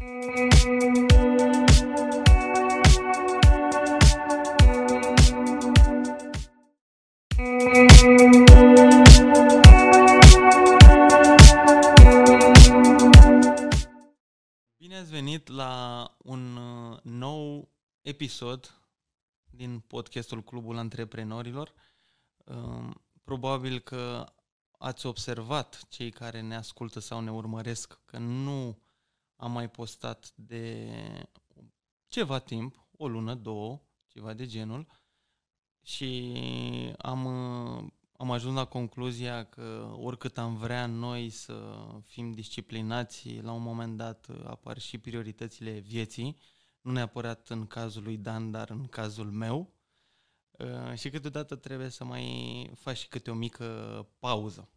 Bine ați venit la un uh, nou episod din podcastul Clubul Antreprenorilor. Um, Probabil că ați observat cei care ne ascultă sau ne urmăresc că nu am mai postat de ceva timp, o lună, două, ceva de genul și am, am ajuns la concluzia că oricât am vrea noi să fim disciplinați, la un moment dat apar și prioritățile vieții, nu neapărat în cazul lui Dan, dar în cazul meu. Uh, și câteodată trebuie să mai faci și câte o mică pauză.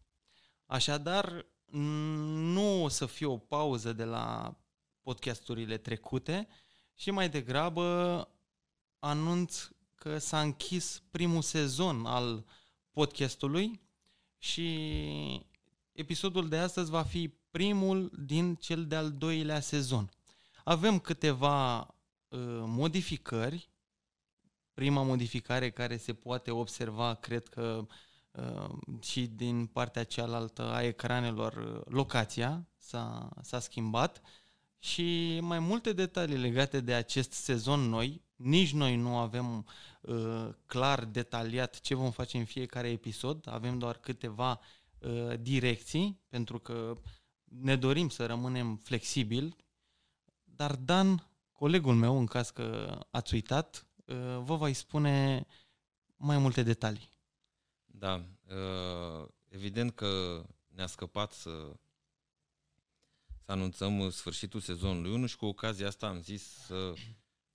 Așadar, nu o să fie o pauză de la podcasturile trecute și mai degrabă anunț că s-a închis primul sezon al podcastului și episodul de astăzi va fi primul din cel de-al doilea sezon. Avem câteva uh, modificări prima modificare care se poate observa, cred că uh, și din partea cealaltă a ecranelor, uh, locația s-a, s-a schimbat și mai multe detalii legate de acest sezon noi. Nici noi nu avem uh, clar detaliat ce vom face în fiecare episod, avem doar câteva uh, direcții, pentru că ne dorim să rămânem flexibili, dar Dan, colegul meu, în caz că ați uitat, Uh, vă voi spune mai multe detalii. Da, uh, evident că ne-a scăpat să, să anunțăm sfârșitul sezonului. 1 și cu ocazia asta am zis să,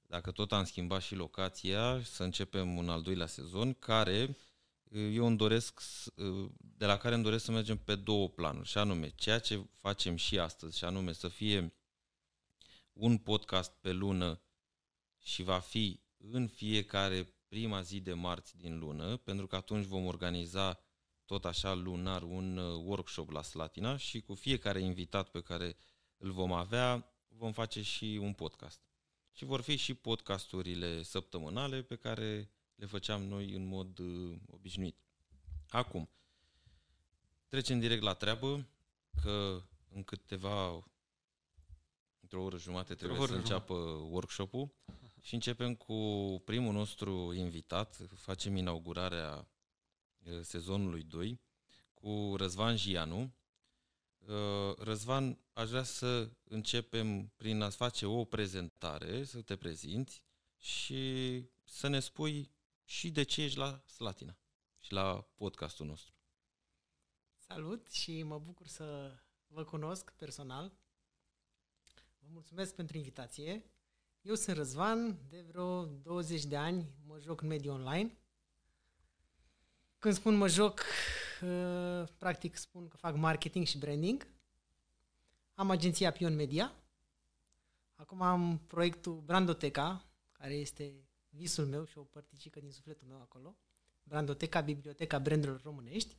dacă tot am schimbat și locația, să începem un al doilea sezon care uh, eu îmi doresc, de la care îmi doresc să mergem pe două planuri, și anume ceea ce facem și astăzi, și anume să fie un podcast pe lună și va fi în fiecare prima zi de marți din lună, pentru că atunci vom organiza tot așa lunar un uh, workshop la Slatina și cu fiecare invitat pe care îl vom avea vom face și un podcast. Și vor fi și podcasturile săptămânale pe care le făceam noi în mod uh, obișnuit. Acum, trecem direct la treabă, că în câteva, într-o oră jumate trebuie să înceapă workshop-ul. Și începem cu primul nostru invitat, facem inaugurarea sezonului 2 cu Răzvan Gianu. Răzvan, aș vrea să începem prin a face o prezentare, să te prezinți și să ne spui și de ce ești la Slatina și la podcastul nostru. Salut și mă bucur să vă cunosc personal. Vă mulțumesc pentru invitație. Eu sunt Răzvan, de vreo 20 de ani mă joc în mediul online. Când spun mă joc, uh, practic spun că fac marketing și branding. Am agenția Pion Media. Acum am proiectul Brandoteca, care este visul meu și o părticică din sufletul meu acolo. Brandoteca, biblioteca brandurilor românești.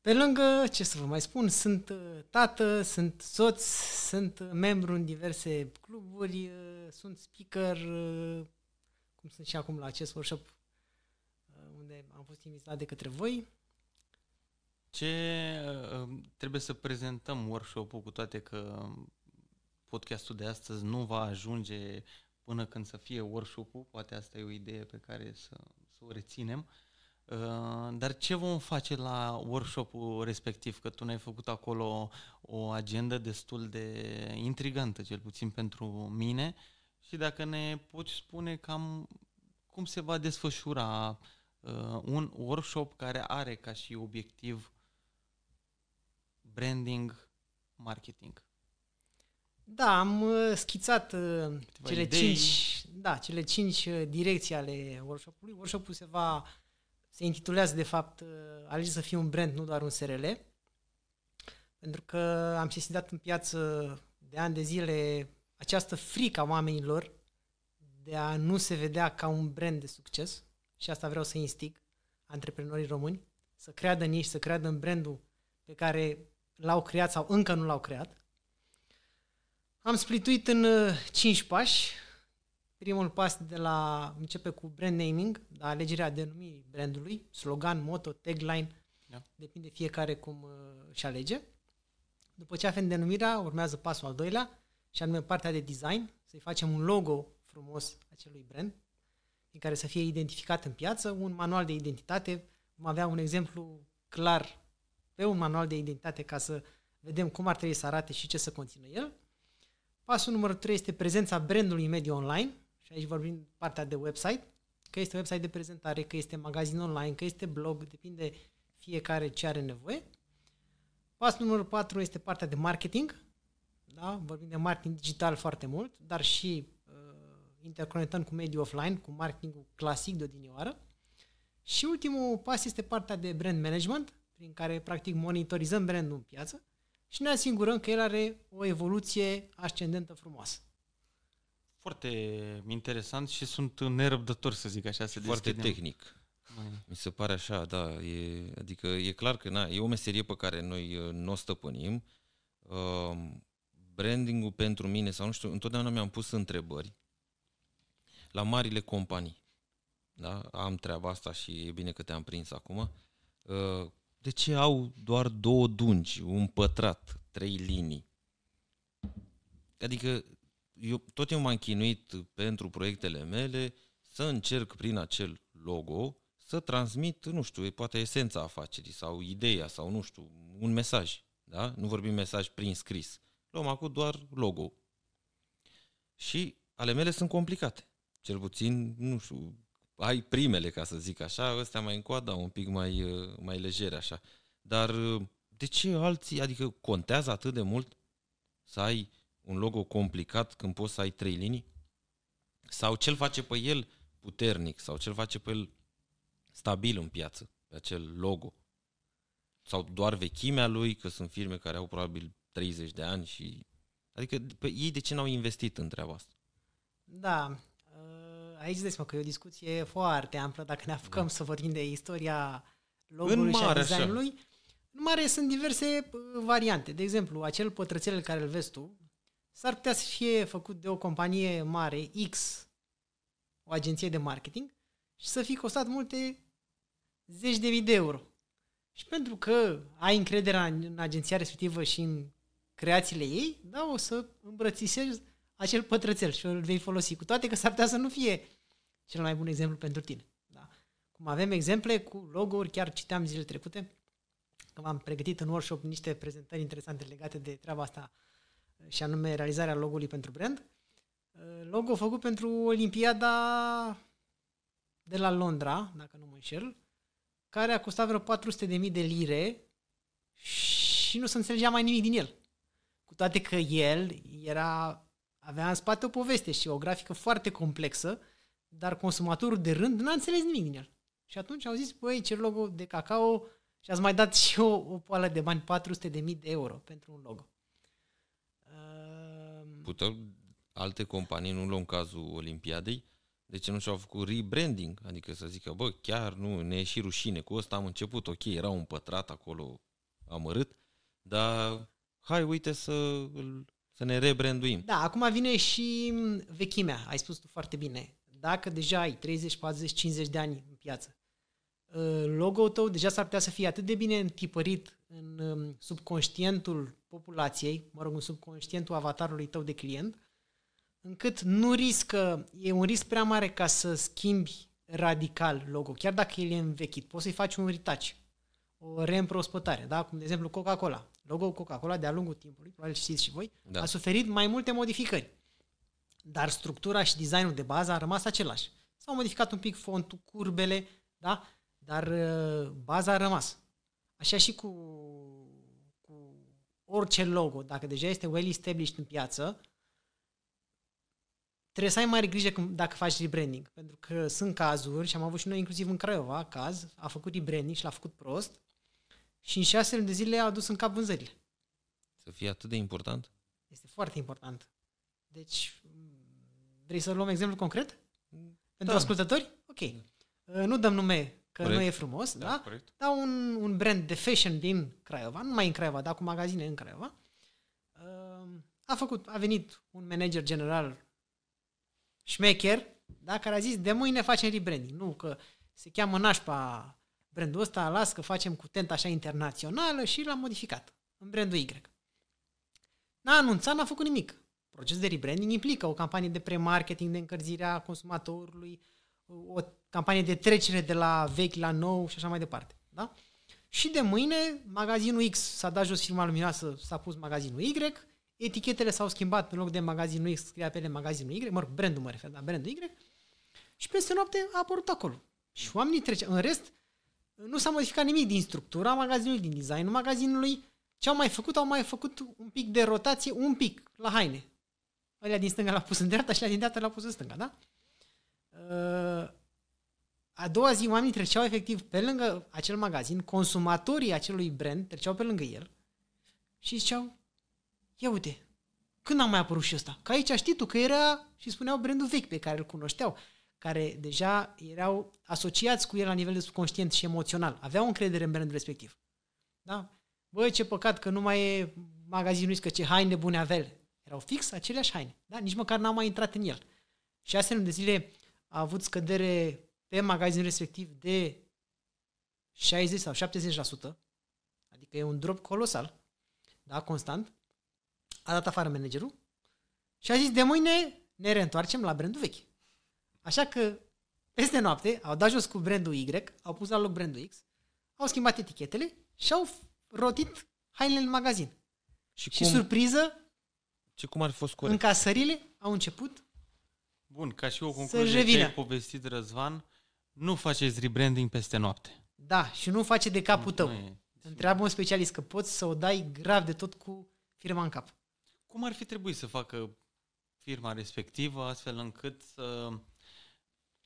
Pe lângă, ce să vă mai spun, sunt uh, tată, sunt soț, sunt membru în diverse cluburi, uh, sunt speaker, uh, cum sunt și acum la acest workshop unde am fost invitat de către voi. Ce trebuie să prezentăm workshop-ul cu toate că podcastul de astăzi nu va ajunge până când să fie workshop-ul, poate asta e o idee pe care să, să o reținem. Uh, Uh, dar ce vom face la workshop-ul respectiv? Că tu ne-ai făcut acolo o agendă destul de intrigantă, cel puțin pentru mine. Și dacă ne poți spune cam cum se va desfășura uh, un workshop care are ca și obiectiv branding, marketing. Da, am uh, schițat uh, cele cinci, da, cele cinci uh, direcții ale workshopului. Workshopul se va se intitulează, de fapt, uh, Alege să fie un brand, nu doar un SRL, pentru că am sesidat în piață de ani de zile această frică a oamenilor de a nu se vedea ca un brand de succes și asta vreau să instig antreprenorii români, să creadă în ei și să creadă în brandul pe care l-au creat sau încă nu l-au creat. Am splituit în uh, 5 pași. Primul pas de la începe cu brand naming, da, alegerea denumirii brandului, slogan, motto, tagline, Da. depinde fiecare cum uh, și alege. După ce avem denumirea, urmează pasul al doilea, și anume partea de design, să-i facem un logo frumos acelui brand, din care să fie identificat în piață, un manual de identitate, vom avea un exemplu clar pe un manual de identitate ca să vedem cum ar trebui să arate și ce să conțină el. Pasul numărul 3 este prezența brandului în mediul online și aici vorbim partea de website, că este website de prezentare, că este magazin online, că este blog, depinde fiecare ce are nevoie. Pasul numărul 4 este partea de marketing, da? vorbim de marketing digital foarte mult, dar și uh, interconectăm cu mediul offline, cu marketingul clasic de odinioară. Și ultimul pas este partea de brand management, prin care practic monitorizăm brandul în piață și ne asigurăm că el are o evoluție ascendentă frumoasă. Foarte interesant și sunt nerăbdător să zic așa să Foarte deschidem. tehnic. Mai- Mi se pare așa, da. E, adică e clar că na, e o meserie pe care noi uh, nu o stăpânim. Uh, branding-ul pentru mine, sau nu știu, întotdeauna mi-am pus întrebări la marile companii. Da? Am treaba asta și e bine că te-am prins acum. Uh, de ce au doar două dungi, un pătrat, trei linii? Adică eu tot eu m-am chinuit pentru proiectele mele să încerc prin acel logo să transmit, nu știu, poate esența afacerii sau ideea sau nu știu, un mesaj. Da? Nu vorbim mesaj prin scris. Luăm acum doar logo. Și ale mele sunt complicate. Cel puțin, nu știu, ai primele, ca să zic așa, ăstea mai în coada, un pic mai, uh, mai legere așa. Dar uh, de ce alții, adică contează atât de mult să ai un logo complicat când poți să ai trei linii? Sau ce-l face pe el puternic? Sau ce-l face pe el stabil în piață, pe acel logo? Sau doar vechimea lui, că sunt firme care au probabil 30 de ani și... Adică pe ei de ce n-au investit în treaba asta? Da, uh, aici îți dai seama că e o discuție foarte amplă dacă ne apucăm să vorbim de istoria logo-ului și a mare, așa. designului. În mare sunt diverse uh, variante. De exemplu, acel pătrățel care îl vezi tu s-ar putea să fie făcut de o companie mare, X, o agenție de marketing, și să fi costat multe zeci de mii de euro. Și pentru că ai încrederea în în agenția respectivă și în creațiile ei, da, o să îmbrățișezi acel pătrățel și îl vei folosi. Cu toate că s-ar putea să nu fie cel mai bun exemplu pentru tine. Da. Cum avem exemple cu logo-uri, chiar citeam zilele trecute, că m-am pregătit în workshop niște prezentări interesante legate de treaba asta și anume realizarea logo-ului pentru brand. Logo făcut pentru Olimpiada de la Londra, dacă nu mă înșel, care a costat vreo 400.000 de lire și nu se înțelegea mai nimic din el. Cu toate că el era, avea în spate o poveste și o grafică foarte complexă, dar consumatorul de rând n-a înțeles nimic din el. Și atunci au zis, băi, ce logo de cacao și ați mai dat și o, o poală de bani, 400.000 de euro pentru un logo. Uh, Puteau alte companii, nu luăm cazul Olimpiadei, de ce nu și-au făcut rebranding? Adică să zică, bă, chiar nu, ne e și rușine, cu ăsta am început, ok, era un pătrat acolo amărât, dar hai, uite să, îl- să ne rebranduim. Da, acum vine și vechimea, ai spus tu foarte bine. Dacă deja ai 30, 40, 50 de ani în piață, uh, logo-ul tău deja s-ar putea să fie atât de bine întipărit în um, subconștientul populației, mă rog, în subconștientul avatarului tău de client, încât nu riscă, e un risc prea mare ca să schimbi radical logo, chiar dacă el e învechit. Poți să-i faci un retouch, o reîmprospătare, da? cum de exemplu Coca-Cola. Logo Coca-Cola de-a lungul timpului, probabil știți și voi, Da. a suferit mai multe modificări. Dar structura și designul de bază a rămas același. S-au modificat un pic fontul, curbele, da? dar uh, baza a rămas. Așa și cu, cu orice logo, dacă deja este well established în piață, trebuie să ai mare grijă când, dacă faci rebranding. Pentru că sunt cazuri, și am avut și noi inclusiv în Craiova, caz, a făcut rebranding și l-a făcut prost și în șase luni de zile a adus în cap vânzările. Să fie atât de important? Este foarte important. Deci, m, vrei să luăm exemplu concret? Pentru Da. ascultători? Ok. Uh, Nu dăm nume, că Corect. nu e frumos, da? da? corect. Dar un, un brand de fashion din Craiova, nu mai în Craiova, dar cu magazine în Craiova, uh, a făcut, a venit un manager general șmecher, da, care a zis, de mâine facem rebranding. Nu, că se cheamă nașpa brandul ăsta, las că facem cu tent așa internațională și l-am modificat în brandul Y. N-a anunțat, n-a făcut nimic. Procesul de rebranding implică o campanie de pre-marketing, de încălzire a consumatorului, o campanie de trecere de la vechi la nou și așa mai departe. Da? Și de mâine, magazinul X s-a dat jos firma luminoasă, s-a pus magazinul Y, etichetele s-au schimbat, în loc de magazinul X scria pe ele magazinul Y, mă rog, brandul mă refer, da, brandul Y, și peste noapte a apărut acolo. Și oamenii trece. În rest, nu s-a modificat nimic din structura magazinului, din designul magazinului. Ce au mai făcut? Au mai făcut un pic de rotație, un pic, la haine. Alea din stânga l-a pus în dreapta și alea din dreapta l-a pus în stânga, da? Uh, a doua zi oamenii treceau efectiv pe lângă acel magazin, consumatorii acelui brand treceau pe lângă el și ziceau, ia uite, când am mai apărut și ăsta? Că aici știi tu că era și spuneau brandul vechi pe care îl cunoșteau, care deja erau asociați cu el la nivel de subconștient și emoțional. Aveau încredere în brandul respectiv. Da? Băi, ce păcat că nu mai e magazinul că ce haine bune avea. Erau fix aceleași haine. Da? Nici măcar n-am mai intrat în el. Șase luni de zile a avut scădere pe magazinul respectiv de 60 sau 70%, adică e un drop colosal, da, constant, a dat afară managerul și a zis de mâine ne reîntoarcem la brandul vechi. Așa că peste noapte au dat jos cu brandul Y, au pus la loc brandul X, au schimbat etichetele și au rotit hainele în magazin. Și, și cum, surpriză, și cum ar fi fost corect? încasările au început Bun, ca și o concluzie ce ai povestit, Răzvan, nu faceți rebranding peste noapte. Da, și nu face de capul tău. E, Întreabă un specialist că poți să o dai grav de tot cu firma în cap. Cum ar fi trebuit să facă firma respectivă astfel încât să...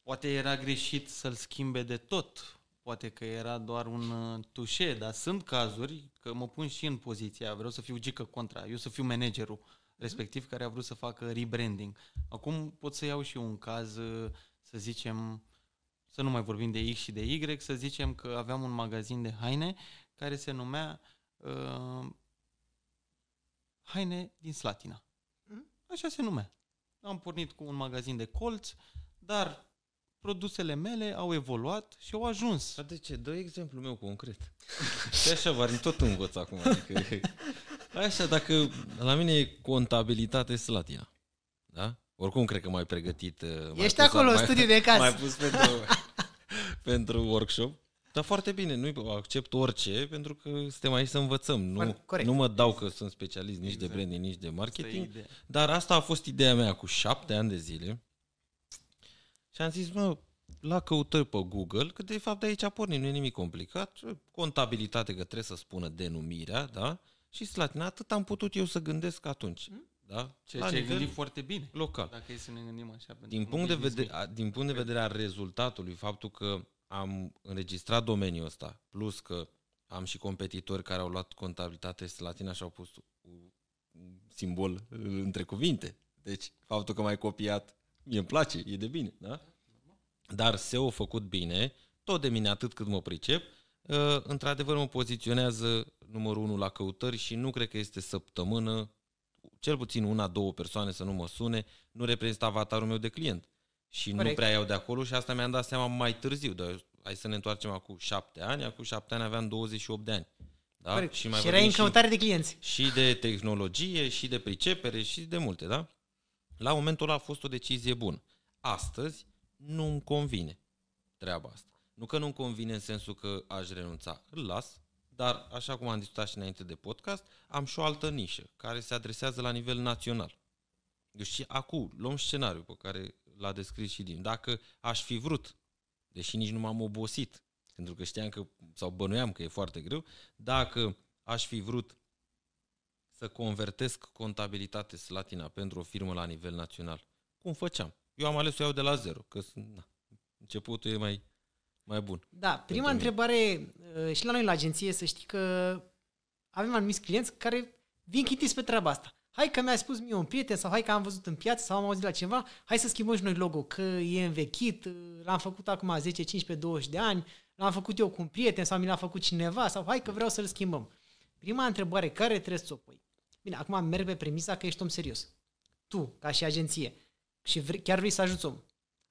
Poate era greșit să-l schimbe de tot, poate că era doar un uh, tușe, dar sunt cazuri, că mă pun și în poziția, vreau să fiu gică contra, eu să fiu managerul respectiv care a vrut să facă rebranding. Acum pot să iau și un caz, uh, să zicem, să nu mai vorbim de X și de Y, să zicem că aveam un magazin de haine care se numea uh, Haine din Slatina. Mhm. Așa se numea. Am pornit cu un magazin de colți, dar produsele mele au evoluat și au ajuns. Dar de ce? Dă exemplu meu concret. și așa, v tot învăț acum. Adică, așa, dacă la mine e contabilitate Slatina, da? Oricum cred că mai pregătit. Uh, mai Ești acolo, în studiu de caz. Mai pus pentru, pentru workshop. Dar foarte bine, nu accept orice, pentru că suntem aici să învățăm. Nu, nu mă dau că sunt specialist nici exact. de branding, nici de marketing. Dar asta a fost ideea mea cu șapte ani de zile. Și am zis, mă, la căutări pe Google, că de fapt de aici a pornit, nu e nimic complicat. Contabilitate, că trebuie să spună denumirea, da? Și slatina, atât am putut eu să gândesc atunci. Hmm? Da? Ceea ce ai gândit foarte bine. Local. Dacă e să ne gândim așa. Din punct, de vedere, a, din punct de vedere al rezultatului, faptul că am înregistrat domeniul ăsta, plus că am și competitori care au luat contabilitate latina și au pus un simbol între cuvinte. Deci, faptul că m-ai copiat, mie îmi place, e de bine, da? Dar SEO făcut bine, tot de mine atât cât mă pricep, ă, într-adevăr mă poziționează numărul unu la căutări și nu cred că este săptămână cel puțin una, două persoane să nu mă sune, nu reprezintă avatarul meu de client. Și Corect. nu prea iau de acolo și asta mi-am dat seama mai târziu. Dar hai să ne întoarcem acum șapte ani. Acum șapte ani aveam 28 de ani. Da? Și, mai și erai în căutare de clienți. Și de tehnologie, și de pricepere, și de multe, da? La momentul ăla a fost o decizie bună. Astăzi nu îmi convine treaba asta. Nu că nu-mi convine în sensul că aș renunța. Îl las, dar, așa cum am discutat și înainte de podcast, am și o altă nișă care se adresează la nivel național. Deci și acum, luăm scenariul pe care l-a descris și din. Dacă aș fi vrut, deși nici nu m-am obosit, pentru că știam că, sau bănuiam că e foarte greu, dacă aș fi vrut să convertesc contabilitate slatina pentru o firmă la nivel național, cum făceam? Eu am ales să o iau de la zero, că na, începutul e mai mai bun. Da, prima întrebare uh, și la noi la agenție să știi că avem anumiți clienți care vin chitiți pe treaba asta. Hai că mi-a spus mie un prieten sau hai că am văzut în piață sau am auzit la ceva, hai să schimbăm și noi logo, că e învechit, uh, l-am făcut acum 10, 15, 20 de ani, l-am făcut eu cu un prieten sau mi l-a făcut cineva sau hai că vreau să-l schimbăm. Prima întrebare care trebuie să o pui Bine, acum merg pe premisa că ești om serios. Tu, ca și agenție, și vre- chiar vrei să ajuți om.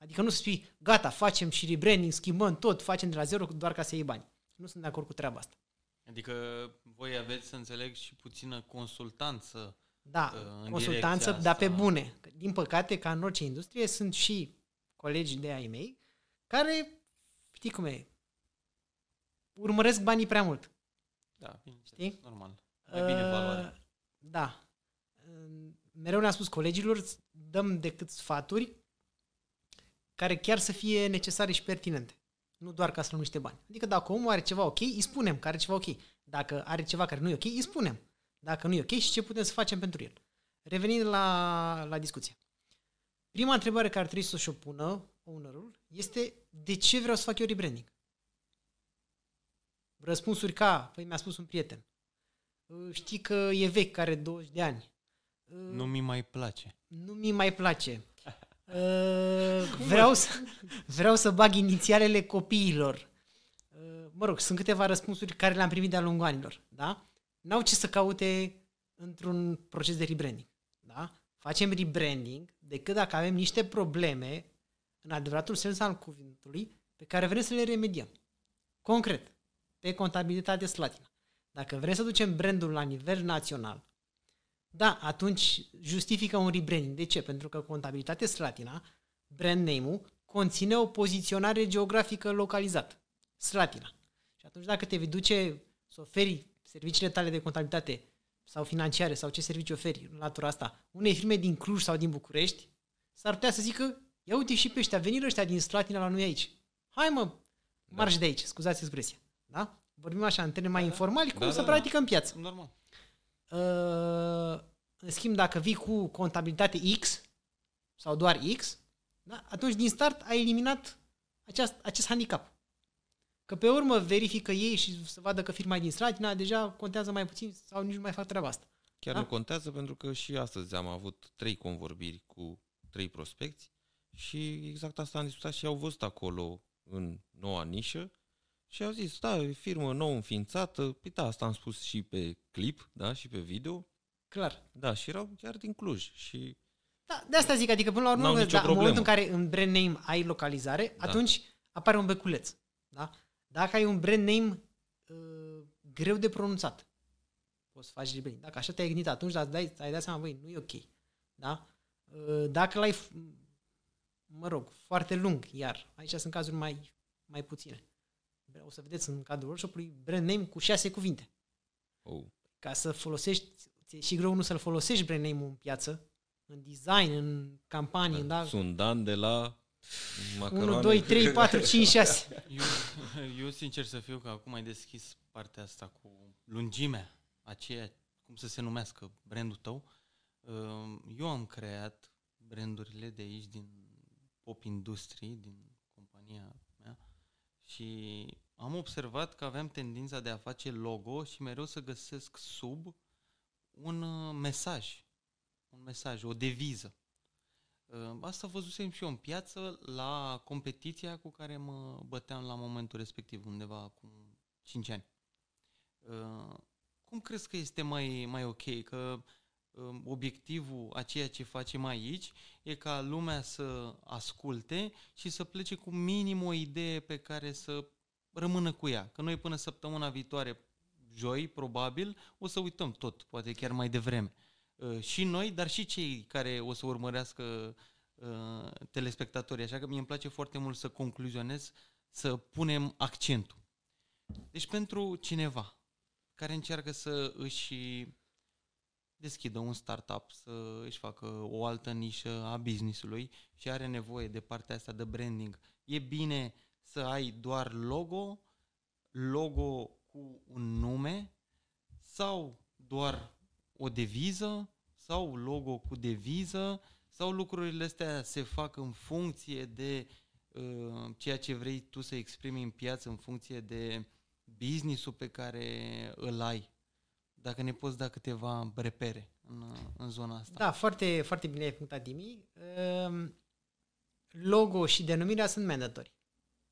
Adică nu să spui, gata, facem și rebranding, schimbăm tot, facem de la zero doar ca să iei bani. Nu sunt de acord cu treaba asta. Adică voi aveți, să înțeleg, și puțină consultanță. Da, Uh, în consultanță, direcția dar pe asta. bune. Din păcate, ca în orice industrie, sunt și colegi de ai mei care, știi cum e, urmăresc banii prea mult. Da, bine, Știi? normal. Mai bine valoare. Uh, Da. Uh, Mereu le-am spus colegilor, dăm decât sfaturi care chiar să fie necesare și pertinente. Nu doar ca să luăm niște bani. Adică dacă omul are ceva ok, îi spunem că are ceva ok. Dacă are ceva care nu e ok, îi spunem. Dacă nu e ok și ce putem să facem pentru el. Revenind la, la discuție. Prima întrebare care ar trebui să și-o pună ownerul este de ce vreau să fac eu rebranding? Răspunsuri ca, păi mi-a spus un prieten, "Uh, știi că e vechi, care are 20 de ani. Uh, Nu mi mai place. nu mi mai place. Uh, vreau, să, vreau să bag inițialele copiilor. Uh, mă rog, sunt câteva răspunsuri care le-am primit de-a lungul anilor. Da? N-au ce să caute într-un proces de rebranding. Da? Facem rebranding decât dacă avem niște probleme, în adevăratul sens al cuvântului, pe care vrem să le remediem. Concret, pe contabilitate slatina. Dacă vrem să ducem brandul la nivel național, da, atunci justifică un rebranding. De ce? Pentru că contabilitate Slatina, brand name-ul, conține o poziționare geografică localizată. Slatina. Și atunci dacă te vei duce să oferi serviciile tale de contabilitate sau financiare sau ce servicii oferi în latura asta unei firme din Cluj sau din București, s-ar putea să zică, ia uite și pe ăștia, venir ăștia din Slatina la noi aici. Hai mă, marș de aici, scuzați expresia. Da? Vorbim așa în termeni mai informali, cum Da, să da, da. practică în piață. Normal. Uh, în schimb, dacă vii cu contabilitate X sau doar X, da, atunci din start ai eliminat aceast, acest handicap. Că pe urmă verifică ei și să vadă că firma e din Slatina, deja contează mai puțin sau nici nu mai fac treaba asta. Chiar Da? nu contează pentru că și astăzi am avut trei convorbiri cu trei prospecți și exact asta am discutat și au văzut acolo în noua nișă și au zis, da, e firmă nou înființată, păi da, asta am spus și pe clip, da, și pe video, Clar. da, și erau chiar din Cluj și Da, de asta zic, adică până la urmă, N-au da, nicio în momentul în problemă. care în brand name ai localizare, Da. atunci apare un beculeț. Da? Dacă ai un brand name uh, greu de pronunțat, poți să faci rebranding. Dacă așa te-ai gândit atunci, dar dai, ai dat seama, băi, nu e ok. Da? Uh, dacă l-ai, f- mă rog, foarte lung, iar aici sunt cazuri mai, mai puține. O să vedeți în cadrul workshop-ului brand name cu șase cuvinte. oh, Ca să folosești, ți-e și greu nu să-l folosești brand name-ul în piață, în design, în campanii, da? da? sunt Dan de la macaroane. 1, 2, 3, 4, 5, 6. Eu, eu, sincer să fiu, că acum ai deschis partea asta cu lungimea, aceea, cum să se numească brandul tău. Uh, Eu am creat brandurile de aici, din pop industry, din compania mea și am observat că aveam tendința de a face logo și mereu să găsesc sub un uh, mesaj, un mesaj, o deviză. Uh, Asta văzusem și eu în piață la competiția cu care mă băteam la momentul respectiv, undeva acum 5 ani. Uh, Cum crezi că este mai, mai ok? Că um, obiectivul a ceea ce facem aici e ca lumea să asculte și să plece cu minim o idee pe care să rămână cu ea. Că noi până săptămâna viitoare, joi, probabil, o să uităm tot, poate chiar mai devreme. Uh, Și noi, dar și cei care o să urmărească uh, telespectatorii. Așa că mie îmi place foarte mult să concluzionez, să punem accentul. Deci pentru cineva care încearcă să își deschidă un startup, să își facă o altă nișă a businessului și are nevoie de partea asta de branding, e bine să ai doar logo, logo cu un nume sau doar o deviză sau logo cu deviză sau lucrurile astea se fac în funcție de uh, ceea ce vrei tu să exprimi în piață, în funcție de business-ul pe care îl ai. Dacă ne poți da câteva repere în, în zona asta. Da, foarte, foarte bine ai punctat, Dimi. Um, Logo și denumirea sunt mandatorii,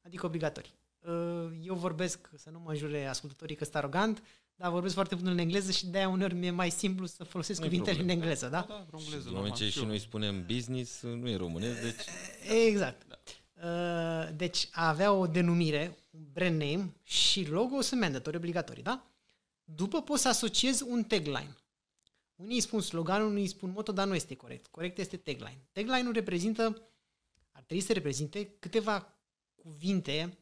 adică obligatorii. Uh, Eu vorbesc, să nu mă jure ascultătorii că sunt arogant, dar vorbesc foarte bun în engleză și de-aia uneori mi-e mai simplu să folosesc Nu-i cuvintele în problemă. engleză, da? Da, engleză, În moment ce și noi spunem business, nu e românesc, deci Exact. Uh, Deci a avea o denumire, un brand name și logo sunt mandatorii, obligatorii, da? După poți să asociezi un tagline. Unii îi spun sloganul, unii îi spun motto, dar nu este corect. Corect este tagline. Tagline-ul reprezintă, ar trebui să reprezinte câteva cuvinte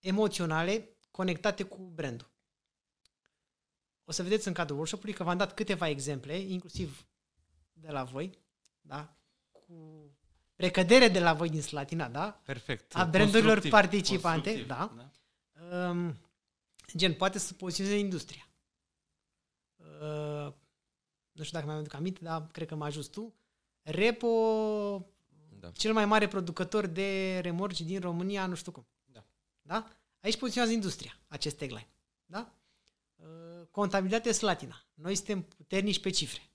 emoționale conectate cu brandul. O să vedeți în cadrul workshop-ului că v-am dat câteva exemple, inclusiv de la voi, da? cu precădere de la voi din Slatina, da? Perfect. A brandurilor Constructiv. participante, Constructiv, da. Um, gen, poate să poziționeze industria. Uh, nu știu dacă mi-am aduc aminte, dar cred că mă ajut tu. Repo, da. cel mai mare producător de remorci din România, nu știu cum. Da. Da? Aici poziționează industria, acest tagline. Da? Uh, Contabilitate Slatina. Noi suntem puternici pe cifre.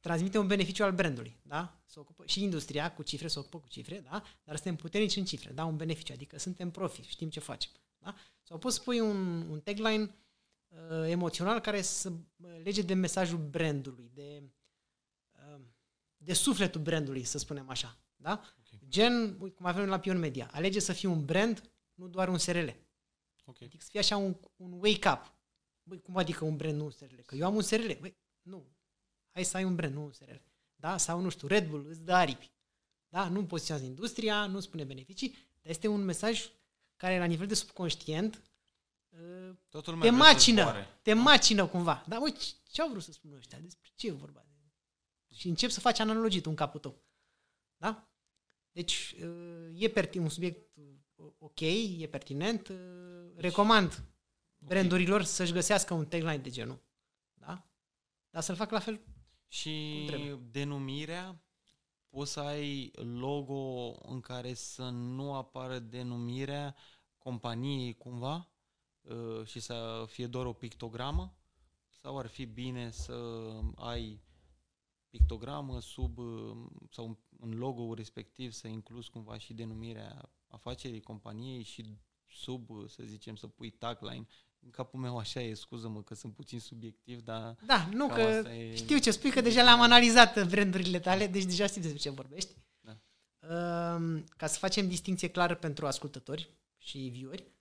Transmite un beneficiu al brandului, da? Se ocupă, și industria cu cifre se ocupă cu cifre, da? Dar suntem puternici în cifre, da? Un beneficiu, adică suntem profi, știm ce facem, da? Sau poți spui un, un tagline uh, emoțional care să uh, lege de mesajul brandului, de, uh, de sufletul brandului, să spunem așa, da? Ok. Gen, uite, cum avem la Pion Media, alege să fii un brand, nu doar un SRL. Ok. Adică să fie așa un, un wake-up. Băi, cum adică un brand, nu un SRL? Că eu am un SRL. Băi, nu. Hai să ai un brand, nu un SRL. Da? Sau, nu știu, Red Bull îți dă aripi. Da? Nu poziționează industria, nu spune beneficii, dar este un mesaj care la nivel de subconștient uh, Totul te mai vrea să macină, zboare. te macină cumva. Dar uite, ce au vrut să spună ăștia? Despre ce e vorba? Și încep să faci analogii tu în capul tău. Da? Deci uh, e perti- un subiect uh, ok, e pertinent. uh, Recomand brandurilor să-și găsească un tagline de genul. Da? Dar să-l fac la fel. Și Cum trebuie. denumirea, poți să ai logo în care să nu apară denumirea companiei cumva uh, și să fie doar o pictogramă? Sau ar fi bine să ai pictogramă sub uh, sau în logo respectiv să incluzi cumva și denumirea afacerii companiei și sub, uh, să zicem, să pui tagline. În capul meu așa e, scuză-mă că sunt puțin subiectiv, dar Da, nu Cam că asta e- știu ce spui, că deja le-am analizat brandurile tale, deci deja știi despre ce vorbești. Da. Um, ca să facem distinție clară pentru ascultători și vieweri,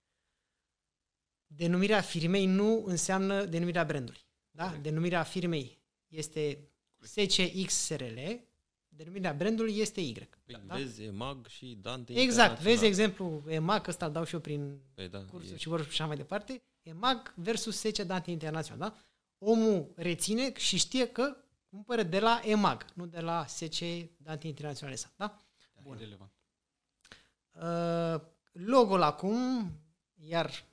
denumirea firmei nu înseamnă denumirea brandului. Da? Corect. Denumirea firmei este SCXSRL, denumirea brandului este Y. Păi, da? vezi EMAG și Dante Exact, Internațional. vezi exemplu EMAG, ăsta îl dau și eu prin Păi da, cursuri e, și vor și așa mai departe, EMAG versus SC Dante Internațional, da? Omul reține și știe că cumpără de la EMAG, nu de la SC Dante Internațional, da? Bun. relevant. Uh, logo-ul acum, iar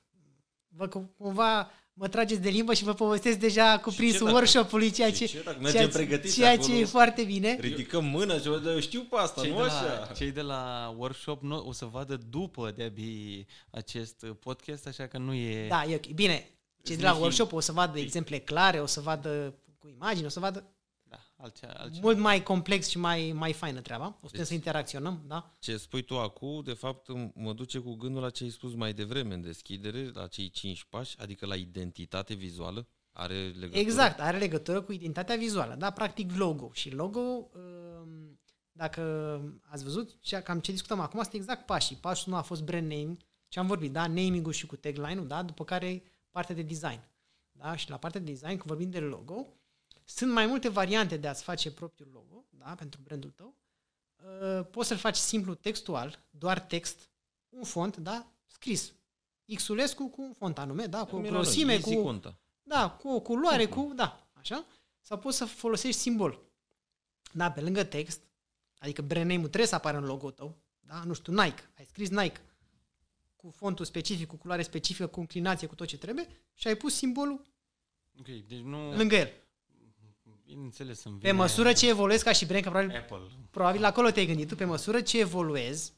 vă că cumva mă trageți de limbă și vă povestesc deja cuprinsul dacă- workshop-ului, ceea și ce, ce dacă mergem ceea, ce, pregătiți ceea acolo? ce e foarte bine. ridicăm mâna și vă eu știu pe asta, Cei nu de, așa. la, cei de la workshop nu, o să vadă după de acest podcast, așa că nu e... Da, e ok. Bine, cei Îți de la mici- workshop o să vadă exemple clare, o să vadă cu imagini, o să vadă da altceva, altceva. mult mai complex și mai, mai faină treaba. O să putem Deci- să interacționăm, da? Ce spui tu acum, de fapt, m- mă duce cu gândul la ce ai spus mai devreme în deschidere, la cei cinci pași, adică la identitate vizuală. Are legătură? Exact, are legătură cu identitatea vizuală, da? Practic logo. Și logo, um, dacă ați văzut, ce- cam ce discutăm acum, sunt exact pașii. Pașul 1 a fost brand name, ce am vorbit, da? Naming-ul și cu tagline-ul, da? După care partea de design. Da? Și la partea de design, când vorbim de logo, sunt mai multe variante de a-ți face propriul logo, da? Pentru brandul tău. Uh, Poți să-l faci simplu textual, doar text, un font, da? Scris. Xulescu cu un font anume, da? Cu o Cum era noi, grosime, Easy cu... Conta. Da, cu o culoare, Simplu. cu... Da, așa. Sau poți să folosești simbol. Da, pe lângă text, adică brand name-ul trebuie să apară în logo tău. Da, nu știu, Nike. Ai scris Nike cu fontul specific, cu culoare specifică, cu inclinație, cu tot ce trebuie și ai pus simbolul Ok, deci nu... lângă el. Bineînțeles, îmi Pe vine măsură ce evoluezi ca și brand, că probabil, Apple. probabil acolo te-ai gândit tu, pe măsură ce evoluezi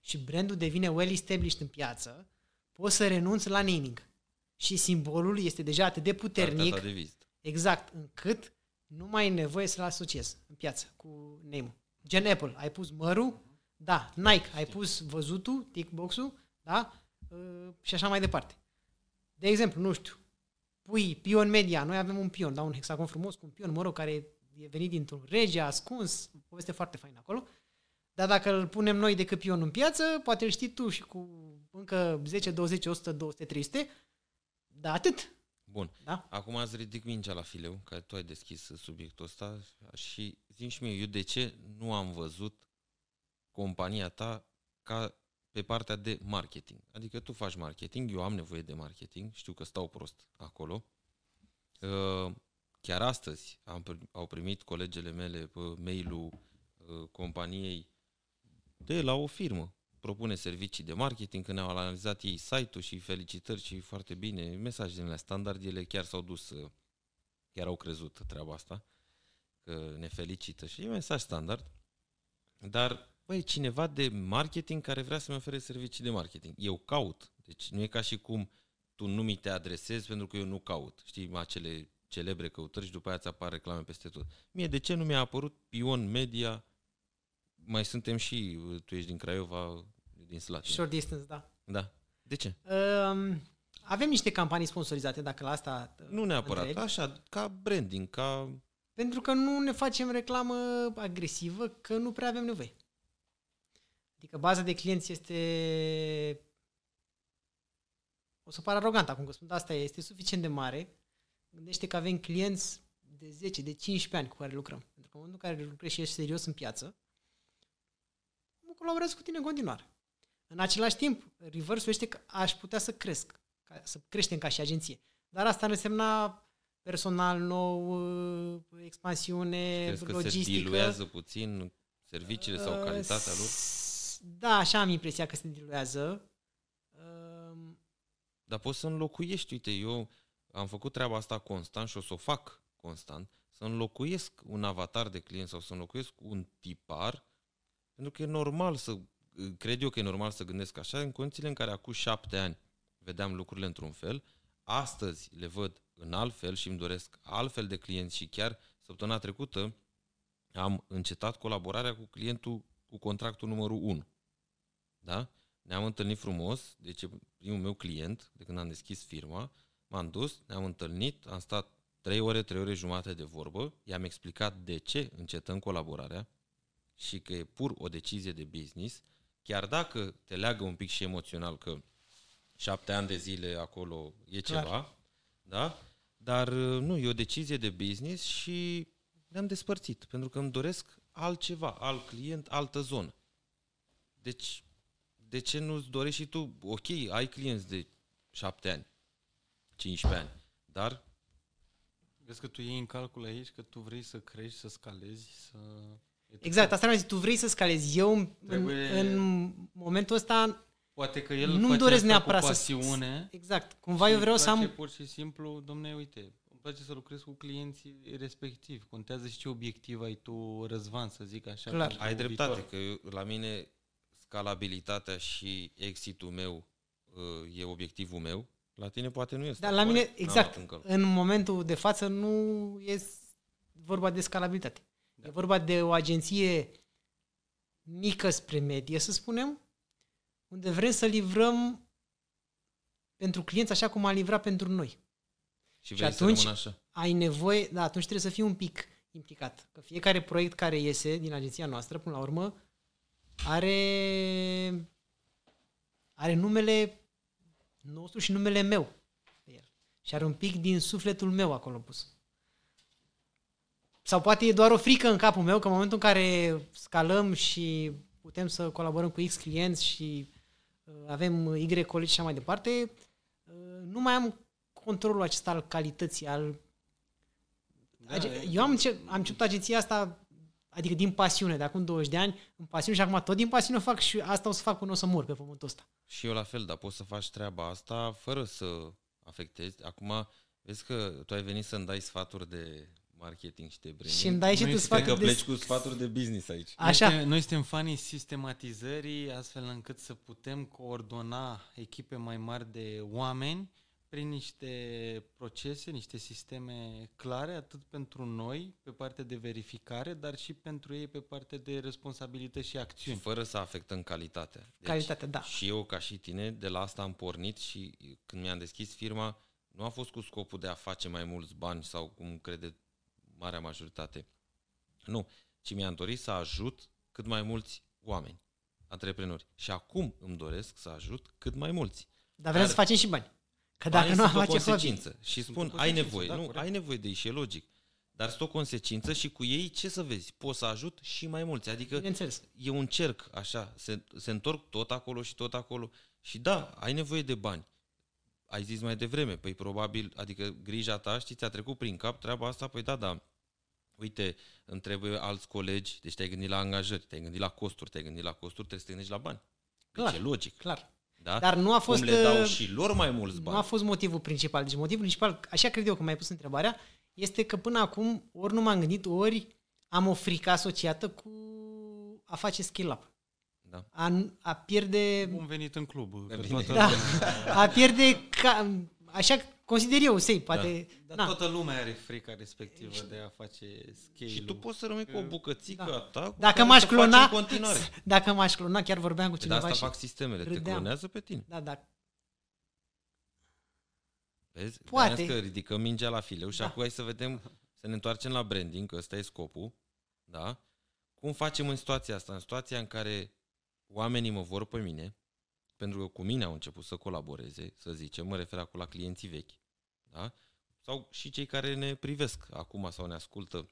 și brandul devine well established în piață, poți să renunți la naming. Și simbolul este deja atât de puternic Cartea ta de vizită. Exact, încât nu mai e nevoie să-l asociezi în piață cu name Gen Apple, ai pus mărul, da, Nike, ai pus văzutul, tickbox-ul, da, Uh, și așa mai departe. De exemplu, nu știu, pui pion media, noi avem un pion, da, un hexagon frumos cu un pion, mă rog, care e venit dintr-un rege, ascuns, o poveste foarte faină acolo. Dar dacă îl punem noi decât pion în piață, poate îl știi tu și cu încă 10, 20, 100, 200, 300, dar atât. Bun. Da? Acum ați ridic mingea la fileu, că tu ai deschis subiectul ăsta și zi și mie, eu de ce nu am văzut compania ta ca pe partea de marketing. Adică tu faci marketing, eu am nevoie de marketing, știu că stau prost acolo. Uh, chiar astăzi am, au primit colegele mele pe mail-ul uh, companiei de la o firmă. Propune servicii de marketing, când au analizat ei site-ul și felicitări și foarte bine, mesajele standard, ele chiar s-au dus, uh, chiar au crezut treaba asta, că ne felicită și e mesaj standard. Dar băi, cineva de marketing care vrea să-mi ofere servicii de marketing. Eu caut. Deci nu e ca și cum tu nu mi te adresezi pentru că eu nu caut. Știi, acele celebre căutări și după aia ți apar reclame peste tot. Mie, de ce nu mi-a apărut Pion Media? Mai suntem și, tu ești din Craiova, din Slatina. Short distance, da. Da. De ce? Um, avem niște campanii sponsorizate, dacă la asta Nu neapărat, întrebi. așa, ca branding, ca... Pentru că nu ne facem reclamă agresivă, că nu prea avem nevoie. Adică baza de clienți este o să par arogant acum că spun, asta este suficient de mare. Gândește că avem clienți de 10, de 15 ani cu care lucrăm. Pentru că în momentul în care lucrezi și ești serios în piață, nu colaborez cu tine în continuare. În același timp, reversul este că aș putea să cresc, ca, să creștem ca și agenție. Dar asta ar însemna personal nou, expansiune, Crezi logistică. că se diluează puțin serviciile sau calitatea lor? Da, așa am impresia că se diluează. Um... Dar poți să înlocuiești, uite, eu am făcut treaba asta constant și o să o fac constant, să înlocuiesc un avatar de client sau să înlocuiesc un tipar, pentru că e normal să, cred eu că e normal să gândesc așa, în condițiile în care acum șapte ani vedeam lucrurile într-un fel, astăzi le văd în alt fel și îmi doresc altfel de clienți și chiar săptămâna trecută am încetat colaborarea cu clientul cu contractul numărul 1. Da? Ne-am întâlnit frumos, deci primul meu client, de când am deschis firma, m-am dus, ne-am întâlnit, am stat 3 ore, 3 ore jumate de vorbă, i-am explicat de ce încetăm colaborarea și că e pur o decizie de business, chiar dacă te leagă un pic și emoțional că șapte ani de zile acolo e ceva, Clar. da? Dar nu, e o decizie de business și ne-am despărțit, pentru că îmi doresc altceva, alt client, altă zonă. Deci, de ce nu-ți dorești și tu? Ok, ai clienți de 7 ani, 15 ani, dar... Vezi că tu iei în calcul aici că tu vrei să crești, să scalezi, să... Exact, asta mi tu vrei să scalezi. Eu, Trebuie... în, în momentul ăsta, Poate că el nu doresc neapărat cu pasiune. Să... Exact. Cumva eu vreau să am pur și simplu, domne, uite, place să lucrezi cu clienții respectiv. Contează și ce obiectiv ai tu, Răzvan, să zic așa. Clar. Ai dreptate, viitor. că eu, la mine scalabilitatea și exitul meu uh, e obiectivul meu. La tine poate nu este. Dar la mine, exact, în momentul de față nu e vorba de scalabilitate. Da. E vorba de o agenție mică spre medie, să spunem, unde vrem să livrăm pentru clienți așa cum a livrat pentru noi. Și, și atunci așa. ai nevoie, da, atunci trebuie să fii un pic implicat. Că fiecare proiect care iese din agenția noastră, până la urmă, are, are numele nostru și numele meu Și are un pic din sufletul meu acolo pus. Sau poate e doar o frică în capul meu că în momentul în care scalăm și putem să colaborăm cu X clienți și uh, avem Y colegi și așa mai departe, uh, nu mai am controlul acesta al calității, al... Da, eu am, am început agenția asta adică din pasiune, de acum 20 de ani, în pasiune și acum tot din pasiune o fac și asta o să fac până o să mor pe pământul ăsta. Și eu la fel, dar poți să faci treaba asta fără să afectezi. Acum, vezi că tu ai venit să-mi dai sfaturi de marketing și de branding. Și îmi dai și tu sfaturi că pleci de... cu sfaturi de business aici. Așa. Noi suntem, noi suntem fanii sistematizării astfel încât să putem coordona echipe mai mari de oameni prin niște procese, niște sisteme clare, atât pentru noi, pe partea de verificare, dar și pentru ei pe partea de responsabilități și Și acțiuni. fără să afectăm calitatea. Deci, Calitatea, da. Și eu, ca și tine, de la asta am pornit și când mi-am deschis firma, nu a fost cu scopul de a face mai mulți bani sau cum crede marea majoritate. Nu, ci mi-am dorit să ajut cât mai mulți oameni, antreprenori. Și acum îmi doresc să ajut cât mai mulți. Dar vrem Dar- să facem și bani. Că dacă Banii nu am sunt o face hobby. consecință. Și Sunt spun, o ai consecință, nevoie. da, nu, corect. ai nevoie de ei și e logic. Dar sunt o consecință și cu ei, ce să vezi? Pot să ajut și mai mulți. Adică Bineînțeles. e un cerc, așa, se, se întorc tot acolo și tot acolo. Și da, ai nevoie de bani. Ai zis mai devreme, păi probabil, adică grija ta, știți, ți-a trecut prin cap treaba asta, păi da, da, uite, îmi trebuie alți colegi, deci te-ai gândit la angajări, te-ai gândit la costuri, te-ai gândit la costuri, trebuie să te gândești la bani. Deci Clar. e logic, Clar. Da? Dar nu a fost... Cum le dau uh, și lor mai mulți Nu bani. a fost motivul principal. Deci motivul principal, așa cred eu că mi-ai pus întrebarea, este că până acum ori nu m-am gândit, ori am o frică asociată cu a face skill-up. Da. A, a pierde... Bun venit în club. Că Bine. toată, Da, a pierde... Ca, așa consider eu, sei, poate... Dar na. toată lumea are frica respectivă de a face scale Și tu poți să rămâi cu o bucățică Da. a ta cu Dacă care m-aș să faci clona, în continuare. dacă m-aș clona, chiar vorbeam cu De cineva asta și... fac sistemele, te râdeam. clonează pe tine. Da, da. Vezi? Poate. De-aia că ridicăm mingea la fileu și Da. acum hai să vedem, să ne întoarcem la branding, că ăsta e scopul. Da? Cum facem în situația asta? În situația în care oamenii mă vor pe mine, pentru că cu mine au început să colaboreze, să zicem, mă refer acum la clienții vechi. Da? Sau și cei care ne privesc acum sau ne ascultă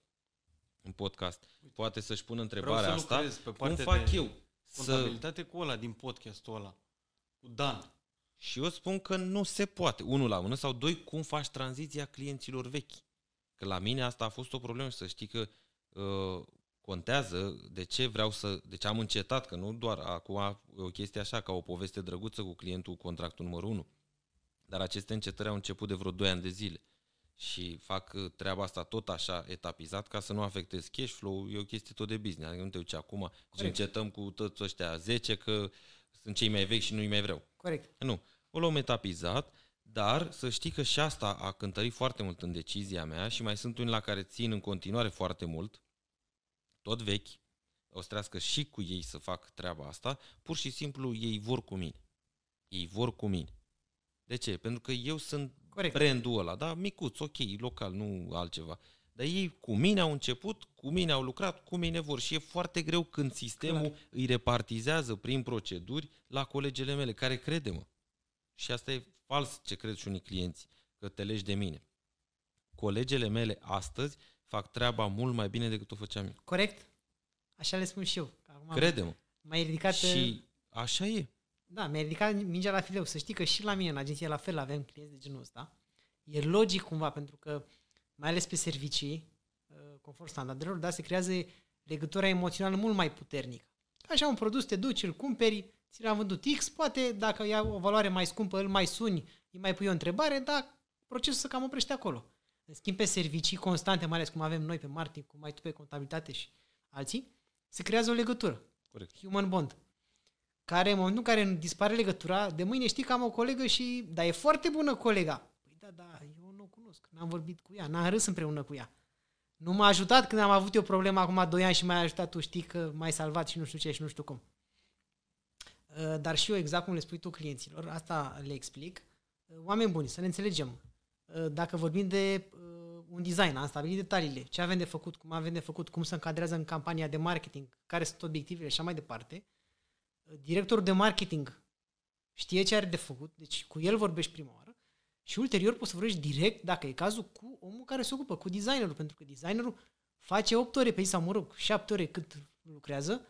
în podcast. Poate să-și pună Vreau întrebarea să asta. lucrez pe Cum partea fac de eu? Să... contabilitate cu ăla din podcastul ăla. Cu Dan. Și eu spun că nu se poate, unul la unul, sau doi, cum faci tranziția clienților vechi. Că la mine asta a fost o problemă și să știi că uh, contează de ce vreau să, de ce am încetat, că nu doar acum e o chestie așa, ca o poveste drăguță cu clientul contractul numărul 1. Dar aceste încetări au început de vreo 2 ani de zile. Și fac uh, treaba asta tot așa etapizat ca să nu afectez cash flow, e o chestie tot de business. Adică nu te uiți acum și Corect. încetăm cu toți ăștia 10 că sunt cei mai vechi și nu-i mai vreau. Corect. Nu, o luăm etapizat, dar să știi că și asta a cântărit foarte mult în decizia mea și mai sunt unii la care țin în continuare foarte mult, tot vechi, o să trească și cu ei să fac treaba asta, pur și simplu ei vor cu mine. Ei vor cu mine. De ce? Pentru că eu sunt Corect. brandul ăla, da? Micuț, ok, local, nu altceva. Dar ei cu mine au început, cu mine au lucrat, cu mine vor și e foarte greu când sistemul Clar. Clar. îi repartizează prin proceduri la colegele mele, care crede-mă. Și asta e fals ce cred și unii clienți, că te legi de mine. Colegele mele astăzi fac treaba mult mai bine decât o făceam eu. Corect? Așa le spun și eu. Acum Crede-mă. M-ai ridicat... Și așa e. Da, mi-a ridicat mingea la fileu. Să știi că și la mine în agenție la fel avem clienți de genul ăsta. E logic cumva, pentru că mai ales pe servicii, uh, conform standardelor, da, se creează legătura emoțională mult mai puternică. Așa un produs te duci, îl cumperi, ți l-am vândut X, poate dacă ia o valoare mai scumpă, îl mai suni, îi mai pui o întrebare, dar procesul se cam oprește acolo. În schimb, pe servicii constante, mai ales cum avem noi pe marketing, cum ai tu pe contabilitate și alții, se creează o legătură. Corect. Human bond care în momentul în care dispare legătura, de mâine știi că am o colegă și, da, e foarte bună colega. Păi da, da, eu nu o cunosc, n-am vorbit cu ea, n-am râs împreună cu ea. Nu m-a ajutat când am avut eu problemă acum 2 ani și m-ai ajutat, tu știi că m-ai salvat și nu știu ce și nu știu cum. Uh, Dar și eu, exact cum le spui tu clienților, asta le explic. Uh, Oameni buni, să ne înțelegem. Uh, Dacă vorbim de uh, un design, am stabilit detaliile, ce avem de făcut, cum avem de făcut, cum se încadrează în campania de marketing, care sunt obiectivele și așa mai departe, directorul de marketing știe ce are de făcut, deci cu el vorbești prima oară și ulterior poți să vorbești direct, dacă e cazul, cu omul care se ocupă, cu designerul, pentru că designerul face 8 ore pe zi sau, mă rog, 7 ore cât lucrează,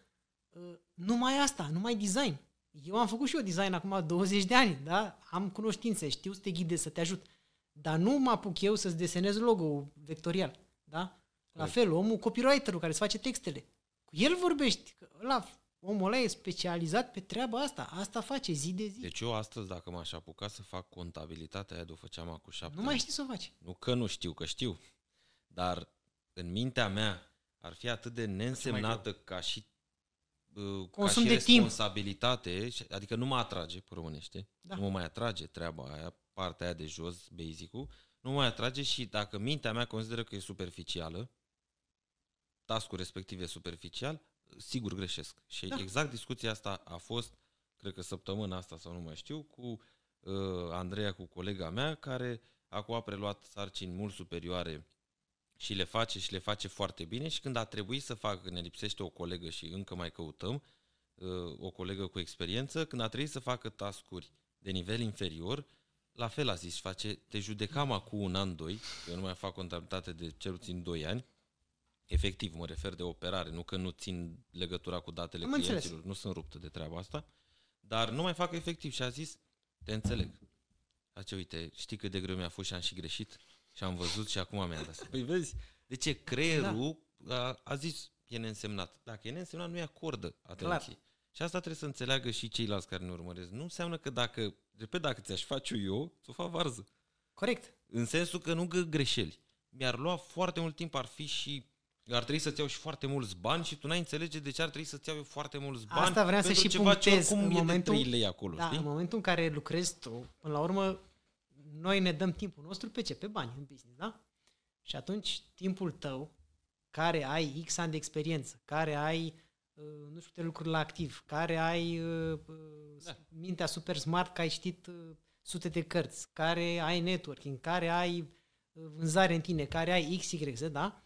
uh, numai asta, numai design. Eu am făcut și eu design acum 20 de ani, da? Am cunoștințe, știu să te ghidez, să te ajut. Dar nu mă apuc eu să-ți desenez logo vectorial, da? La Corect. fel, omul, copywriterul care îți face textele. Cu el vorbești, că ăla, omul ăla e specializat pe treaba asta. Asta face zi de zi. Deci eu astăzi, dacă m-aș apuca să fac contabilitatea aia de o făceam acum șapte nu mai ani. știi să o faci. Nu că nu știu, că știu. Dar în mintea mea ar fi atât de neînsemnată ca și, uh, ca Consum și de timp. responsabilitate, și- adică nu mă atrage, pe românește, Da. nu mă mai atrage treaba aia, partea aia de jos, basic-ul, nu mai atrage și dacă mintea mea consideră că e superficială, task-ul respectiv e superficial, sigur greșesc. Și Da. da. exact discuția asta a fost, cred că săptămâna asta sau nu mai știu, cu uh, Andreea, cu colega mea, care acum a preluat sarcini mult superioare și le face și le face foarte bine și când a trebuit să facă, ne lipsește o colegă și încă mai căutăm, uh, o colegă cu experiență, când a trebuit să facă tascuri de nivel inferior, la fel a zis, face, te judecam acum un an, doi, că eu nu mai fac contabilitate de cel puțin doi ani, efectiv mă refer de operare, nu că nu țin legătura cu datele Am înțeles. clienților, nu sunt ruptă de treaba asta, dar nu mai fac efectiv și a zis, te înțeleg. Face, uite, știi cât de greu mi-a fost și am și greșit și am văzut și acum mi-am dat. seama. Păi vezi, de ce creierul da. a, a zis e neînsemnat. Dacă e neînsemnat, nu-i acordă atenție. Clar. Și asta trebuie să înțeleagă și ceilalți care ne urmăresc. Nu înseamnă că dacă, repet, dacă ți-aș face eu, ți-o fac varză. Corect. În sensul că nu gă greșeli. Mi-ar lua foarte mult timp, ar fi și ar trebui să-ți iau și foarte mulți bani și tu n-ai înțelege de ce ar trebui să-ți iau eu foarte mulți bani Asta vreau să pentru și ceva ce punctez. oricum în e momentul, de 3 lei acolo, da, știi? în momentul în care lucrezi tu, până la urmă, noi ne dăm timpul nostru pe ce? Pe bani în business, da? Și atunci timpul tău, care ai X ani de experiență, care ai uh, nu știu câte lucruri la activ, care ai uh, uh, Da. mintea super smart, că ai citit uh, sute de cărți, care ai networking, care ai uh, vânzare în tine, care ai X, Y, Z, da?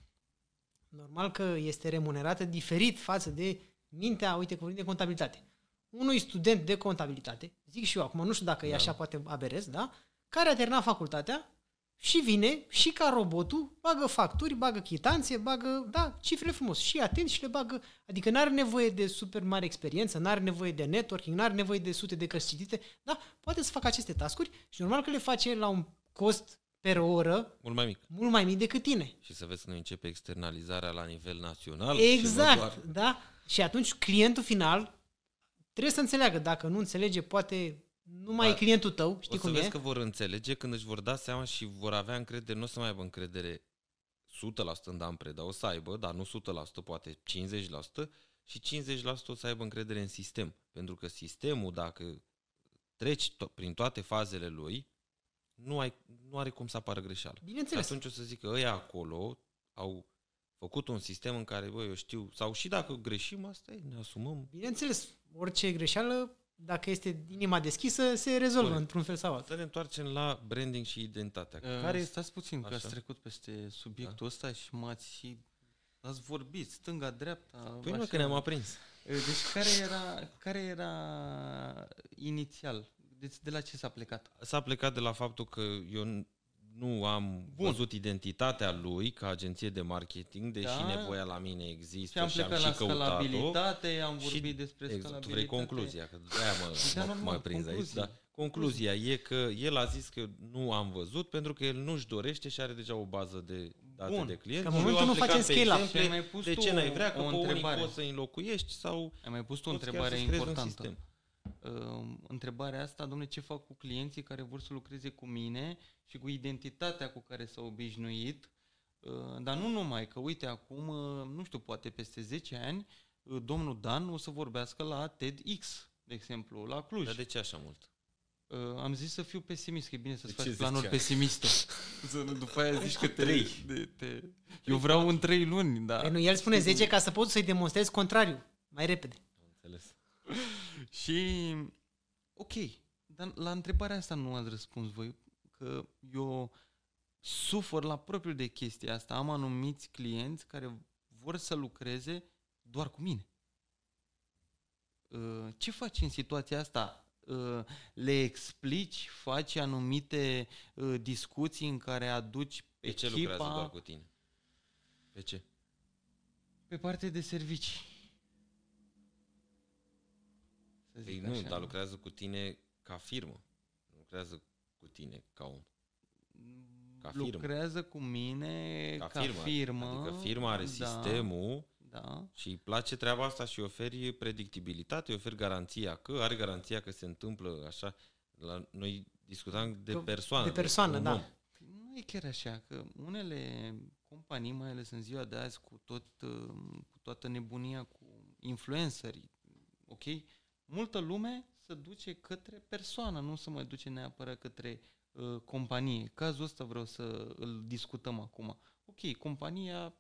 Normal că este remunerată diferit față de mintea, uite, că vorbim de contabilitate. Unui student de contabilitate, zic și eu acum, nu știu dacă e Da. așa, poate aberez, da? Care a terminat facultatea și vine și ca robotul, bagă facturi, bagă chitanțe, bagă, da, cifrele frumos și atent și le bagă, adică nu are nevoie de super mare experiență, nu are nevoie de networking, nu are nevoie de sute de cărți citite, da, poate să facă aceste tascuri și normal că le face la un cost per oră Mult mai mic. mult mai mic decât tine. Și să vezi că noi începe externalizarea la nivel național. și nu Exact, doar- da? Și atunci clientul final trebuie să înțeleagă. Dacă nu înțelege, poate nu mai Da. e clientul tău, știi o să cum vezi e? că vor înțelege când își vor da seama și vor avea încredere, nu o să mai aibă încredere 100% în Dan Preda, o să aibă, dar nu 100%, poate 50% și 50% o să aibă încredere în sistem. Pentru că sistemul, dacă treci to- prin toate fazele lui, nu, ai, nu are cum să apară greșeală. Și Bineînțeles. atunci o să zic că ăia acolo au făcut un sistem în care, băi, eu știu, sau și dacă greșim, asta e, ne asumăm. Bineînțeles, orice greșeală, dacă este inima deschisă, se rezolvă Corect. într-un fel sau altul. Să ne întoarcem la branding și identitatea. Care Care stați puțin, că Așa. ați trecut peste subiectul ăsta și m-ați și ați vorbit stânga, dreapta. Păi nu, așa. că ne-am aprins. Deci care era, care era inițial? Deci de la ce s-a plecat? S-a plecat de la faptul că eu n- nu am Bun. văzut identitatea lui ca agenție de marketing, deși Da. nevoia la mine există Și am și am plecat și la căutat-o. scalabilitate, am Și- vorbit despre Exact, tu scalabilitate. vrei concluzia, că de-aia mă, Da, mă, normal, mă prins aici. concluzii. Da. Concluzia e că el a zis că nu am văzut pentru că el nu-și dorește și are deja o bază de date Bun. de clienți. Că în Și eu momentul am nu plecat facem pe scale-up. exemple Și ai mai pus de tu ce n-ai vrea, că o pe unii întrebare. poți să înlocuiești sau Ai mai pus tu o poți chiar întrebare să-ți creezi un importantă. Sistem. Uh, întrebarea asta, domnule, ce fac cu clienții care vor să lucreze cu mine și cu identitatea cu care s-au obișnuit, uh, dar nu numai, că uite acum, uh, nu știu, poate peste 10 ani, uh, domnul Dan o să vorbească la TEDx, de exemplu, la Cluj. Dar de ce așa mult? Uh, am zis să fiu pesimist, că e bine să-ți De faci ce planuri ziceai? pesimiste. să nu după aia zici că te, Trei. de, te... Eu vreau în 3 luni, da. Păi nu, el spune 10 ca să poți să-i demonstrezi contrariu. Mai repede. Am înțeles. Și, ok, dar la întrebarea asta nu ați răspuns voi, că eu sufăr la propriu de chestia asta. Am anumiți clienți care vor să lucreze doar cu mine. Uh, Ce faci în situația asta? Uh, Le explici, faci anumite uh, discuții în care aduci Pe ce echipa lucrează doar cu tine? Pe ce? pe partea de servicii. Să Păi zic nu, așa. dar lucrează cu tine ca firmă. Nu lucrează cu tine ca om. Ca firmă. lucrează cu mine ca, Ca, ca firmă. firmă. Adică firma are da, sistemul Da. și îi place treaba asta și oferi predictibilitate, oferi garanția că, are garanția că se întâmplă așa. La, noi discutam de Că- persoană. de persoană, un da. om. Păi Nu e chiar așa, că unele companii, mai ales în ziua de azi, cu, tot, uh, cu toată nebunia cu influencerii, ok? Multă lume se duce către persoană, nu se mai duce neapărat către uh, companie. Cazul ăsta vreau să îl discutăm acum. Ok, compania,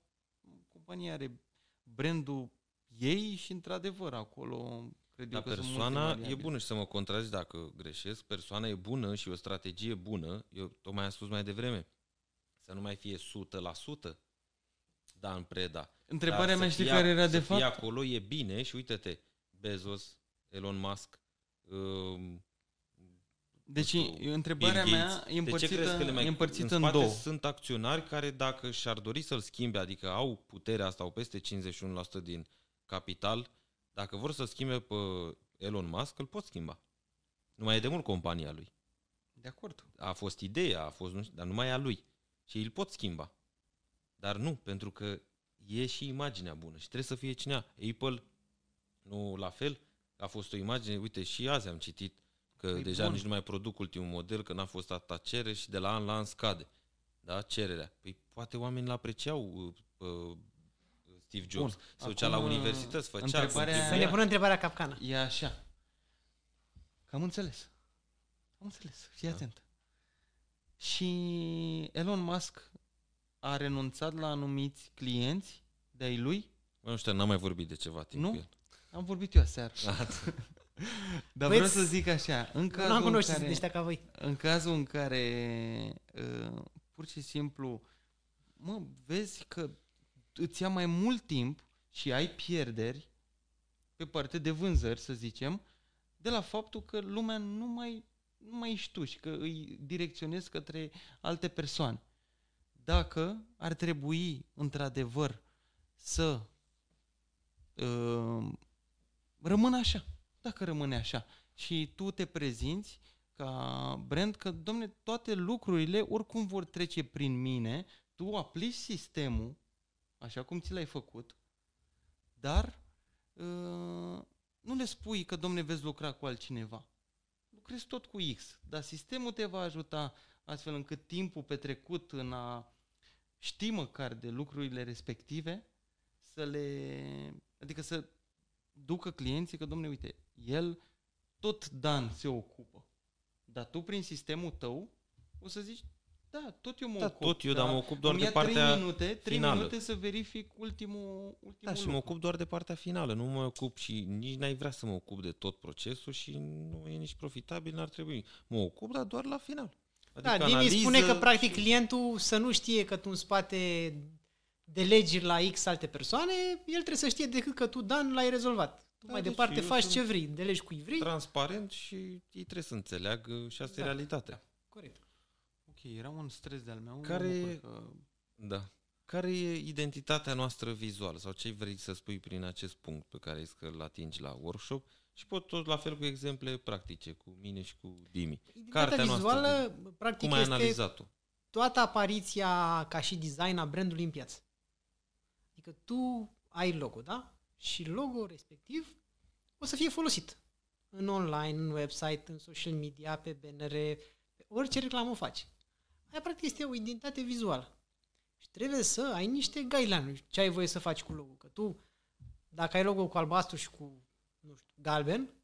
compania are brandul ei și într-adevăr acolo cred Dar eu că sunt multe persoana e variabile. bună și să mă contrazic dacă greșesc. Persoana e bună și o strategie bună. Eu tocmai am spus mai devreme. Să nu mai fie 100% Dan Preda. Întrebarea Dar mea să știi fie- care era să de fie fapt? acolo e bine și uite-te, Bezos, Elon Musk, um, Deci nu știu, întrebarea Bill mea Gates. e De ce crezi împărțită, că le mai, e împărțită în, în, spate două. sunt acționari care dacă și-ar dori să-l schimbe, adică au puterea asta, au peste 51% din capital, dacă vor să schimbe pe Elon Musk, îl pot schimba. Nu mai e de mult compania lui. De acord. A fost ideea, a fost, nu știu, dar nu mai e a lui. Și îl pot schimba. Dar nu, pentru că e și imaginea bună și trebuie să fie cineva. Apple, nu la fel, a fost o imagine, uite, și azi am citit că Păi deja bun. nici nu mai produc ultimul model, că n-a fost atâta cerere și de la an la an scade. Da, cererea. Păi poate oamenii l-apreciau uh, uh, Steve Jobs. Bun. Se ducea la Acum, universități, făcea, întrebarea- contribuia. Să ne pună întrebarea capcană. E așa. Că am înțeles. Am înțeles. Fii Da. atent. Și Elon Musk a renunțat la anumiți clienți de-ai lui. Mă, nu știu, n-am mai vorbit de ceva timp Nu? cu el. Am vorbit eu aseară. Dar Băi, vreau să zic așa. În Nu cazul am în cunoștință care, de ăștia ca voi. în cazul în care uh, pur și simplu mă, vezi că îți ia mai mult timp și ai pierderi pe partea de vânzări, să zicem, de la faptul că lumea nu mai, nu mai ești tu și că îi direcționezi către alte persoane. Dacă ar trebui, într-adevăr, să uh, rămână așa, dacă rămâne așa, și tu te prezinți ca brand că, domne, toate lucrurile oricum vor trece prin mine, tu aplici sistemul așa cum ți l-ai făcut, dar uh, nu le spui că, domne, veți lucra cu altcineva. Lucrezi tot cu X, dar sistemul te va ajuta astfel încât timpul petrecut în a ști măcar de lucrurile respective să le... adică să ducă clienții că, domne, uite, el tot Dan se ocupă. Dar tu prin sistemul tău o să zici, da, tot eu mă Da, ocup. tot eu, dar mă ocup doar îmi de ia partea 3 minute, 3 finală. minute să verific ultimul, ultimul Da, și lucru. mă ocup doar de partea finală, nu mă ocup și nici n-ai vrea să mă ocup de tot procesul și nu e nici profitabil, n-ar trebui. Mă ocup, dar doar la final. Da, Dimi spune că practic clientul să nu știe că tu în spate delegi la X alte persoane, el trebuie să știe decât că tu, Dan, l-ai rezolvat. Tu Da, mai deci departe eu faci sunt ce vrei, delegi cui vrei. transparent și ei trebuie să înțeleagă și asta Da. e realitatea. Corect. Ok, era un stres de-al meu. mă Care- bucur Că... Da. Care e identitatea noastră vizuală sau ce vrei să spui prin acest punct pe care ai zis că îl atingi la workshop și pot tot la fel cu exemple practice, cu mine și cu Dimi. Identitatea Cartea noastră vizuală, practic, Cum ai este analizat-o? toată apariția ca și design a brandului în piață. Adică tu ai logo, da? Și logo respectiv o să fie folosit în online, în website, în social media, pe BNR, pe orice reclamă faci. Aia practic este o identitate vizuală. Și trebuie să ai niște guideline ce ai voie să faci cu logo. Că tu, dacă ai logo cu albastru și cu, nu știu, galben,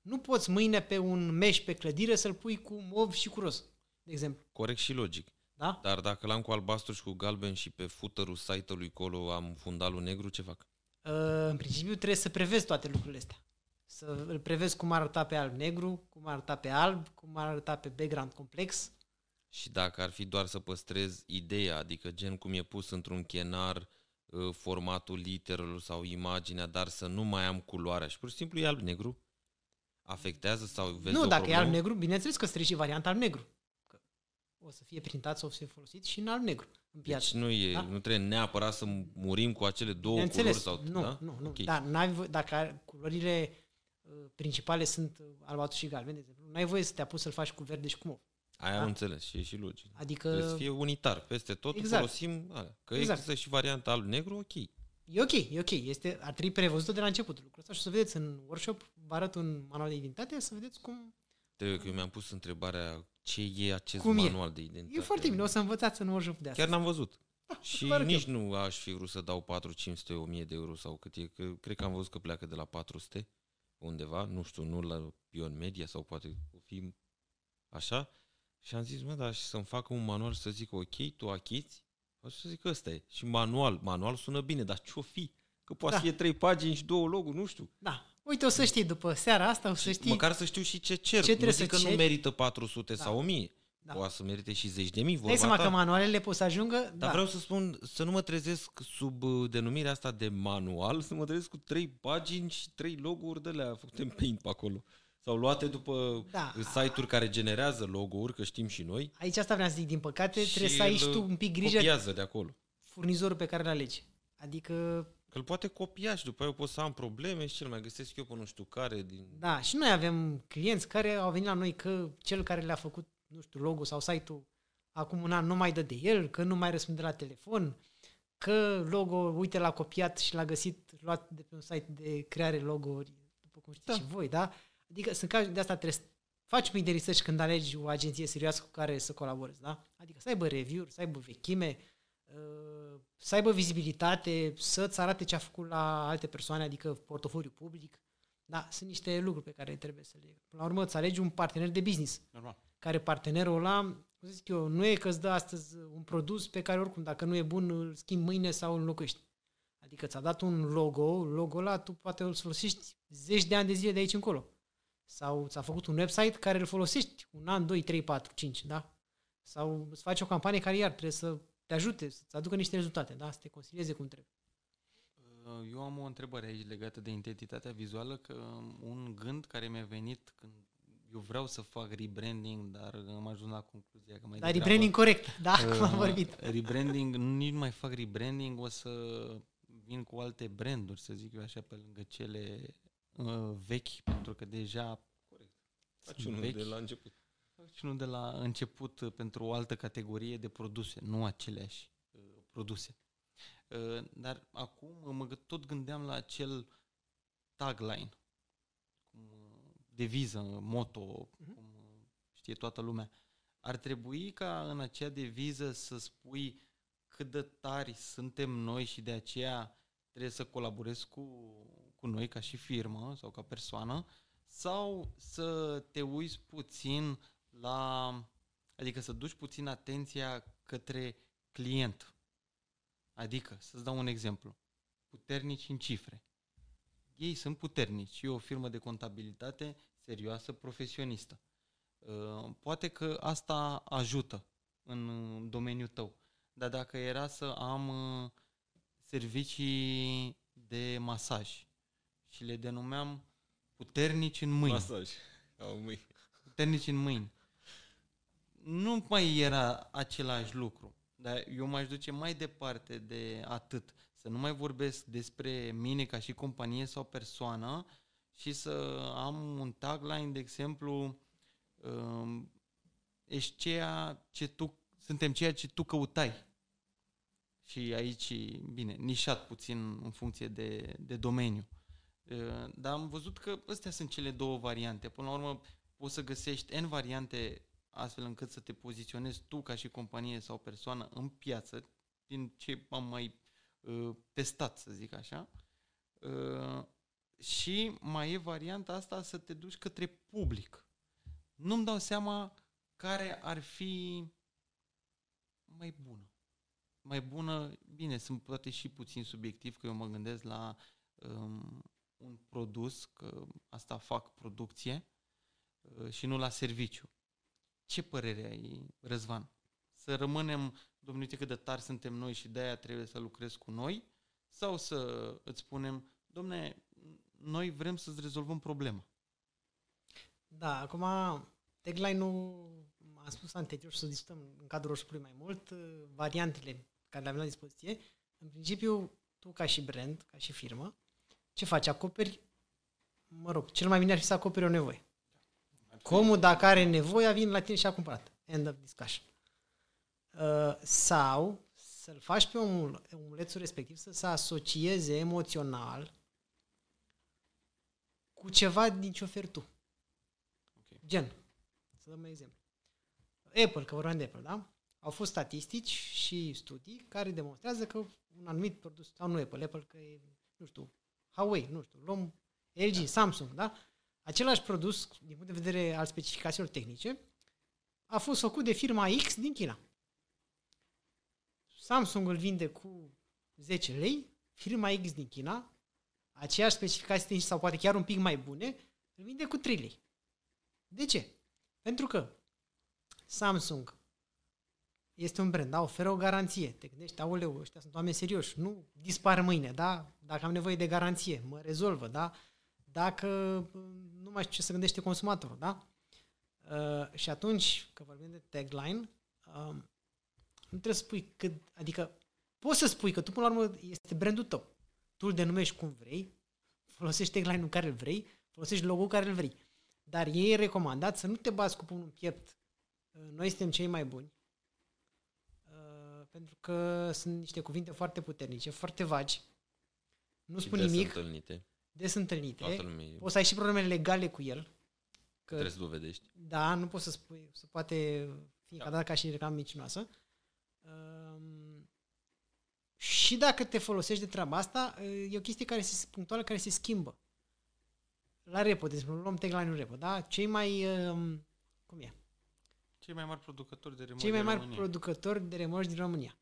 nu poți mâine pe un meș pe clădire să-l pui cu mov și cu roz, de exemplu. Corect și logic. Da? Dar dacă l-am cu albastru și cu galben și pe footer-ul site-ului colo am fundalul negru, ce fac? Uh, În principiu trebuie să prevezi toate lucrurile astea. Să îl prevezi cum ar arăta pe alb-negru, cum ar arăta pe alb, cum ar arăta pe background complex. Și dacă ar fi doar să păstrez ideea, adică gen cum e pus într-un chenar uh, formatul literelor sau imaginea, dar să nu mai am culoarea și pur și simplu e alb-negru, afectează sau vezi nu, o dacă problemă? e alb-negru, bineînțeles că trebuie și varianta alb-negru. Că o să fie printat sau o să fie folosit și în alb-negru în piață. Deci nu, e, Da? nu trebuie neapărat să murim cu acele două Bineînțeles, culori sau... nu, da? nu, nu. Ok. Dar n-ai vo- dacă ai- culorile uh, principale sunt uh, albastru și galben, de exemplu, nu ai voie să te apuci să-l faci cu verde și cu mov. Aia Da? am înțeles și e și logic. Adică Trebuie să fie unitar, peste tot Exact. folosim alea. Că Exact. există și varianta alb-negru, ok. E ok, e ok. Este, ar trebui prevăzută de la început lucrul ăsta și o să vedeți în workshop, vă arăt un manual de identitate, să vedeți cum... Trebuie că eu mi-am pus întrebarea ce e acest Cum e? manual de identitate. E foarte bine, o să învățați în workshop de asta. Chiar n-am văzut. și vă arăt nici nu aș fi vrut să dau 4, 500, 1000 de euro sau cât e. Că, cred că am văzut că pleacă de la 400 undeva, nu știu, nu la Pion Media sau poate o fi așa. Și am zis, mă, dar și să-mi facă un manual și să zic, ok, tu achiți? O să zic, ăsta e. Și manual, manual sună bine, dar ce-o fi? Că poate Da. să fie trei pagini și două loguri, nu știu. Da. Uite, o să știi după seara asta, o să știi. Măcar să știu și ce cer. Ce nu trebuie zic să că nu ceri. merită 400 Da. sau 1000. Da. Poate să merite și zeci de mii, Dai vorba seama ta. că manualele pot să ajungă. Dar da. vreau să spun, să nu mă trezesc sub uh, denumirea asta de manual, să mă trezesc cu trei pagini și trei loguri de alea făcute în paint pe acolo. Sau luate după Da. uh, site-uri care generează logo-uri, că știm și noi. Aici asta vreau să zic, din păcate, și trebuie să ai îl, și tu un pic grijă Copiază de acolo. furnizorul pe care îl alegi. Adică, Că îl poate copia și după aia eu pot să am probleme și cel mai găsesc eu pe nu știu care din... da, și noi avem clienți care au venit la noi că cel care le-a făcut, nu știu, logo sau site-ul acum un an nu mai dă de el, că nu mai răspunde la telefon, că logo, uite, l-a copiat și l-a găsit luat de pe un site de creare logo-uri, după cum știți Da. și voi, da? Adică sunt cazuri de asta trebuie să faci un pic de research când alegi o agenție serioasă cu care să colaborezi, da? Adică să aibă review-uri, să aibă vechime, uh, să aibă vizibilitate, să-ți arate ce a făcut la alte persoane, adică portofoliu public. Da, sunt niște lucruri pe care trebuie să le... Până la urmă, îți alegi un partener de business, Normal. care partenerul ăla, cum să zic eu, nu e că îți dă astăzi un produs pe care oricum, dacă nu e bun, îl schimbi mâine sau îl înlocuiești. Adică ți-a dat un logo, logo ăla tu poate îl folosești zeci de ani de zile de aici încolo. Sau ți-a făcut un website care îl folosești un an, 2, 3, 4, 5, da? Sau îți faci o campanie care iar trebuie să te ajute, să-ți aducă niște rezultate, da? Să te consilieze cum trebuie. Uh, Eu am o întrebare aici legată de identitatea vizuală, că un gând care mi-a venit când eu vreau să fac rebranding, dar am ajuns la concluzia că mai Dar degrabă, rebranding corect, da? Cum am uh, vorbit. Rebranding, nici nu mai fac rebranding, o să vin cu alte branduri, să zic eu așa, pe lângă cele uh, vechi, pentru că deja Faci sunt unul vechi. de la început. Și nu de la început uh, pentru o altă categorie de produse, nu aceleași uh, produse. Uh, dar acum mă gă- tot gândeam la acel tagline, cum, uh, deviză, moto, Mhm. cum uh, știe toată lumea. Ar trebui ca în acea deviză să spui cât de tari suntem noi și de aceea trebuie să colaborezi cu, cu noi ca și firmă sau ca persoană sau să te uiți puțin la, adică să duci puțin atenția către client. Adică, să-ți dau un exemplu, puternici în cifre. Ei sunt puternici, e o firmă de contabilitate serioasă, profesionistă. Uh, Poate că asta ajută în uh, domeniul tău, dar dacă era să am uh, servicii de masaj și le denumeam puternici în mâini, Masaj. Au mâini. puternici în mâini. Nu mai era același lucru, dar eu m-aș duce mai departe de atât. Să nu mai vorbesc despre mine ca și companie sau persoană și să am un tagline, de exemplu, um, ești ceea ce tu, suntem ceea ce tu căutai. Și aici, bine, nișat puțin în funcție de, de domeniu. Uh, Dar am văzut că astea sunt cele două variante. Până la urmă, poți să găsești N variante astfel încât să te poziționezi tu ca și companie sau persoană în piață, din ce am mai uh, testat, să zic așa. Uh, și mai e varianta asta să te duci către public. Nu-mi dau seama care ar fi mai bună. Mai bună, bine, sunt poate și puțin subiectiv, că eu mă gândesc la um, un produs, că asta fac producție, uh, și nu la serviciu. Ce părere ai, Răzvan? Să rămânem, domnule, uite cât de tari suntem noi și de-aia trebuie să lucrezi cu noi? Sau să îți spunem, domne, noi vrem să-ți rezolvăm problema. Da, acum tagline-ul, am spus anterior și să discutăm în cadrul roșului mai mult, uh, variantele care le avem la dispoziție. În principiu, tu ca și brand, ca și firmă, ce faci? Acoperi, mă rog, cel mai bine ar fi să acoperi o nevoie. Comul, dacă are nevoie, vine la tine și a cumpărat. End of discussion. Uh, sau să-l faci pe omul, omulețul respectiv să se asocieze emoțional cu ceva din ce oferi tu. Ok. Gen, să dăm un exemplu. Apple, că vorbeam de Apple, da? Au fost statistici și studii care demonstrează că un anumit produs, sau nu Apple, Apple că e, nu știu, Huawei, nu știu, luăm LG, Samsung, da? Același produs, din punct de vedere al specificațiilor tehnice, a fost făcut de firma X din China. Samsung îl vinde cu 10 lei, firma X din China, aceeași specificații tehnice sau poate chiar un pic mai bune, îl vinde cu 3 lei. De ce? Pentru că Samsung este un brand, da, oferă o garanție. Te gândești, aoleu, ăștia sunt oameni serioși, nu dispar mâine, da? Dacă am nevoie de garanție, mă rezolvă, da? Dacă nu mai știu ce să gândește consumatorul, da? Uh, și atunci, că vorbim de tagline, uh, nu trebuie să spui cât, adică poți să spui că tu până la urmă este brandul tău. Tu îl denumești cum vrei, folosești tagline-ul care îl vrei, folosești logo-ul care îl vrei. Dar e recomandat să nu te bați cu pumnul în piept. Uh, noi suntem cei mai buni. Uh, pentru că sunt niște cuvinte foarte puternice, foarte vagi. Nu Și spun des nimic, întâlnite. Des întâlnite. Toată lumea e- Poți să ai și probleme legale cu el. Că trebuie să dovedești. da, nu poți să spui, se poate fi Da. încadrat ca și reclamă mincinoasă. Um, și dacă te folosești de treaba asta, e o chestie care se, punctuală care se schimbă. La repo, de exemplu, luăm tagline-ul repo, da? Cei mai, um, cum e? Cei mai mari producători de remorci Cei mai din mari România. producători de remorci din România.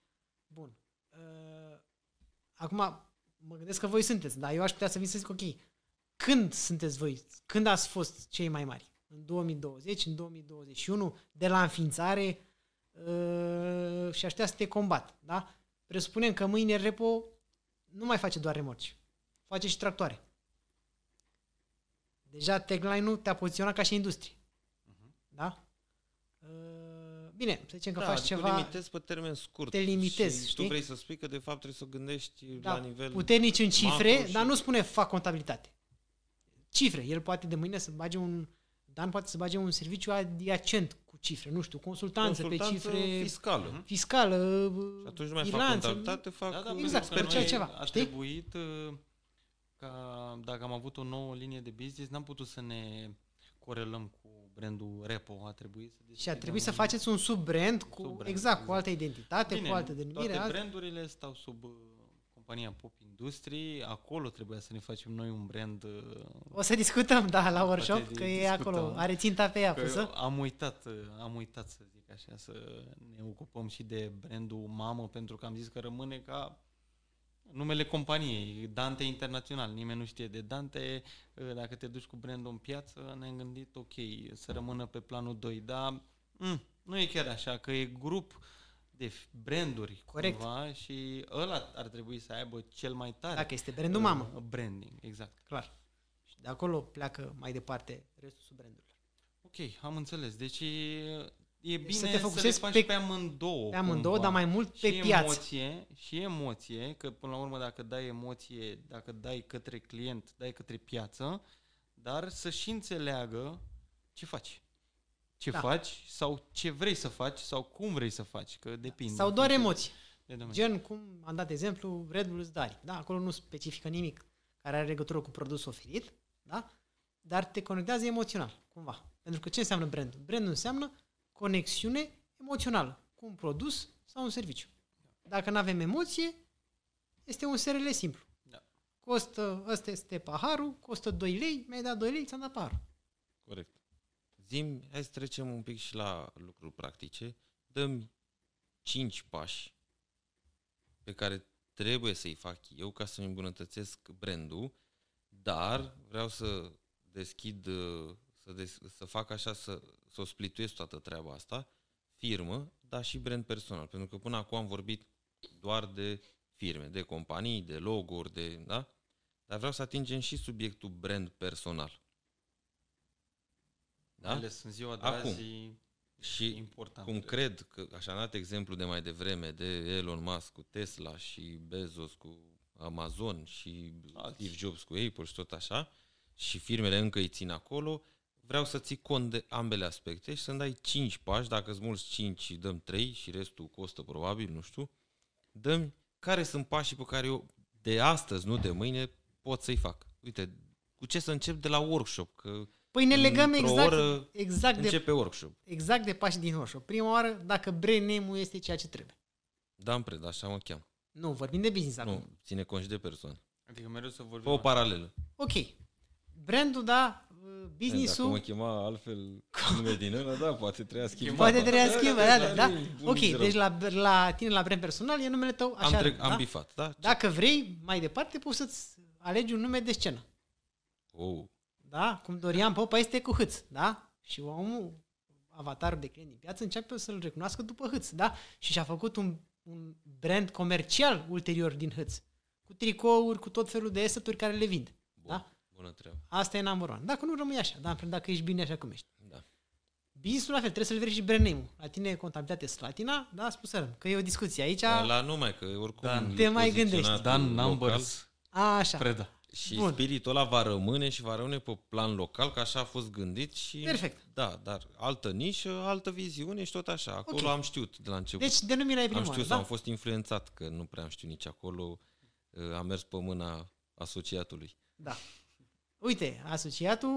Bun. Uh, acum, mă gândesc că voi sunteți, dar eu aș putea să vin să zic, ok, când sunteți voi? Când ați fost cei mai mari? În 2020, în 2021, de la înființare uh, și aș putea să te combat, da? Presupunem că mâine Repo nu mai face doar remorci, face și tractoare. Deja tagline-ul te-a poziționat ca și industrie. Da? Uh, Bine, să zicem că da, faci adică ceva... limitezi pe termen scurt. Te limitezi, și știi? tu vrei să spui că de fapt trebuie să o gândești da, la nivel puternici în cifre, macro și- dar nu spune fac contabilitate. Cifre. El poate de mâine să bage un... Dan poate să bage un serviciu adiacent cu cifre, nu știu, consultanță, consultanță pe cifre fiscală. Mhm. fiscală, Și atunci nu mai fac bilanțe. contabilitate, fac Da, da, uh, exact, pentru că făceai noi ceva, A știi? trebuit uh, ca dacă am avut o nouă linie de business, n-am putut să ne corelăm cu brandul Repo. A trebuit să Și a deschidem trebuit să un- faceți un sub-brand cu, Sub-brand, exact, cu exact. altă identitate, Bine, cu altă denumire. Toate alt... brandurile stau sub uh, compania Pop Industrie. Acolo trebuia să ne facem noi un brand. uh, O să discutăm, da, la workshop, Poate că e discutăm. acolo, are ținta pe ea Că pusă. am uitat, uh, am uitat să zic așa, să ne ocupăm și de brandul mamă, pentru că am zis că rămâne ca numele companiei, Dante Internațional. Nimeni nu știe de Dante. Uh, Dacă te duci cu brandul în piață, ne-am gândit, ok, să rămână pe planul 2, dar mm, nu e chiar așa, că e grup de f- branduri Corect. cumva și ăla ar trebui să aibă cel mai tare Dacă este brandul uh, mamă, branding, exact. clar. Și de acolo pleacă mai departe restul sub-brandurilor. Ok, am înțeles. Deci e, e bine să să, te le focusezi faci pe- pe, amândouă. Pe amândouă, cumva. dar mai mult pe și piață. emoție, și emoție, că până la urmă dacă dai emoție, dacă dai către client, dai către piață, dar să și înțeleagă ce faci. Ce Da. faci sau ce vrei să faci sau cum vrei să faci, că depinde. Sau în doar funcție emoții. de domeniu. Gen, cum am dat exemplu, Red Bull îți dari. Da? Acolo nu specifică nimic care are legătură cu produsul oferit, da? dar te conectează emoțional, cumva. Pentru că ce înseamnă brandul? Brandul înseamnă conexiune emoțională cu un produs sau un serviciu. Dacă nu avem emoție, este un SRL simplu. Da. Costă, ăsta este paharul, costă 2 lei, mi-ai dat 2 lei, ți-am dat paharul. Corect. Zim, hai să trecem un pic și la lucruri practice. Dăm cinci pași pe care trebuie să-i fac eu ca să-mi îmbunătățesc brandul, dar vreau să deschid, uh, să, des, să fac așa, să, să o splituiesc toată treaba asta, firmă, dar și brand personal. Pentru că până acum am vorbit doar de firme, de companii, de logo-uri, de, da? Dar vreau să atingem și subiectul brand personal. Da? Da? Ales în ziua de Acum. azi e Și important. cum cred că, așa am dat exemplu de mai devreme, de Elon Musk cu Tesla și Bezos cu Amazon și Alții. Steve Jobs cu Apple și tot așa, și firmele încă îi țin acolo, vreau să ții cont de ambele aspecte și să-mi dai 5 pași, dacă îți mulți 5 și dăm 3 și restul costă probabil, nu știu, dăm care sunt pașii pe care eu de astăzi, nu de mâine, pot să-i fac. Uite, cu ce să încep de la workshop, că Păi ne legăm Într-o exact, oră exact, de, începe workshop. exact de pași din workshop. Prima oară, dacă brand name-ul este ceea ce trebuie. Dan Preda, așa mă cheam. Nu, vorbim de business acum. Nu, ține cont și de persoană. Adică mereu să vorbim Fă o așa. paralelă. Ok. Brandul, da, Dacă business-ul... mă chema altfel nume din ăla, da, poate trebuia schimbat. Poate trebuia Da, schimbat, da, da, da, da. e bun Ok, zero. deci la, la tine, la brand personal, e numele tău așa, am, trec, da? am bifat, da? Dacă vrei, mai departe, poți să-ți alegi un nume de scenă. Oh, Da? Cum Dorian Popa este cu hâț, da? Și omul, avatarul de client din piață, începe să-l recunoască după hâț, da? Și și-a făcut un, un brand comercial ulterior din hâț. Cu tricouri, cu tot felul de eseturi care le vind. bun, Da? Bună treabă. Asta e number one. Dacă nu rămâi așa, da? Dacă ești bine așa cum ești. Da. Business-ul la fel, trebuie să-l verifici brand name-ul. La tine contabilitate Slatina, da, spusărăm, că e o discuție aici. La numai că oricum Dan. e Te mai poziționat gândești. Dan local Numbers A, așa. Preda. Și Bun. spiritul ăla va rămâne și va rămâne pe plan local, că așa a fost gândit și... Perfect. Da, dar altă nișă, altă viziune și tot așa. Acolo Ok. am știut de la început. Deci denumirea e am prima știut oară, sau da? am fost influențat, că nu prea am știut nici acolo. Uh, Am mers pe mâna asociatului. Da. Uite, asociatul,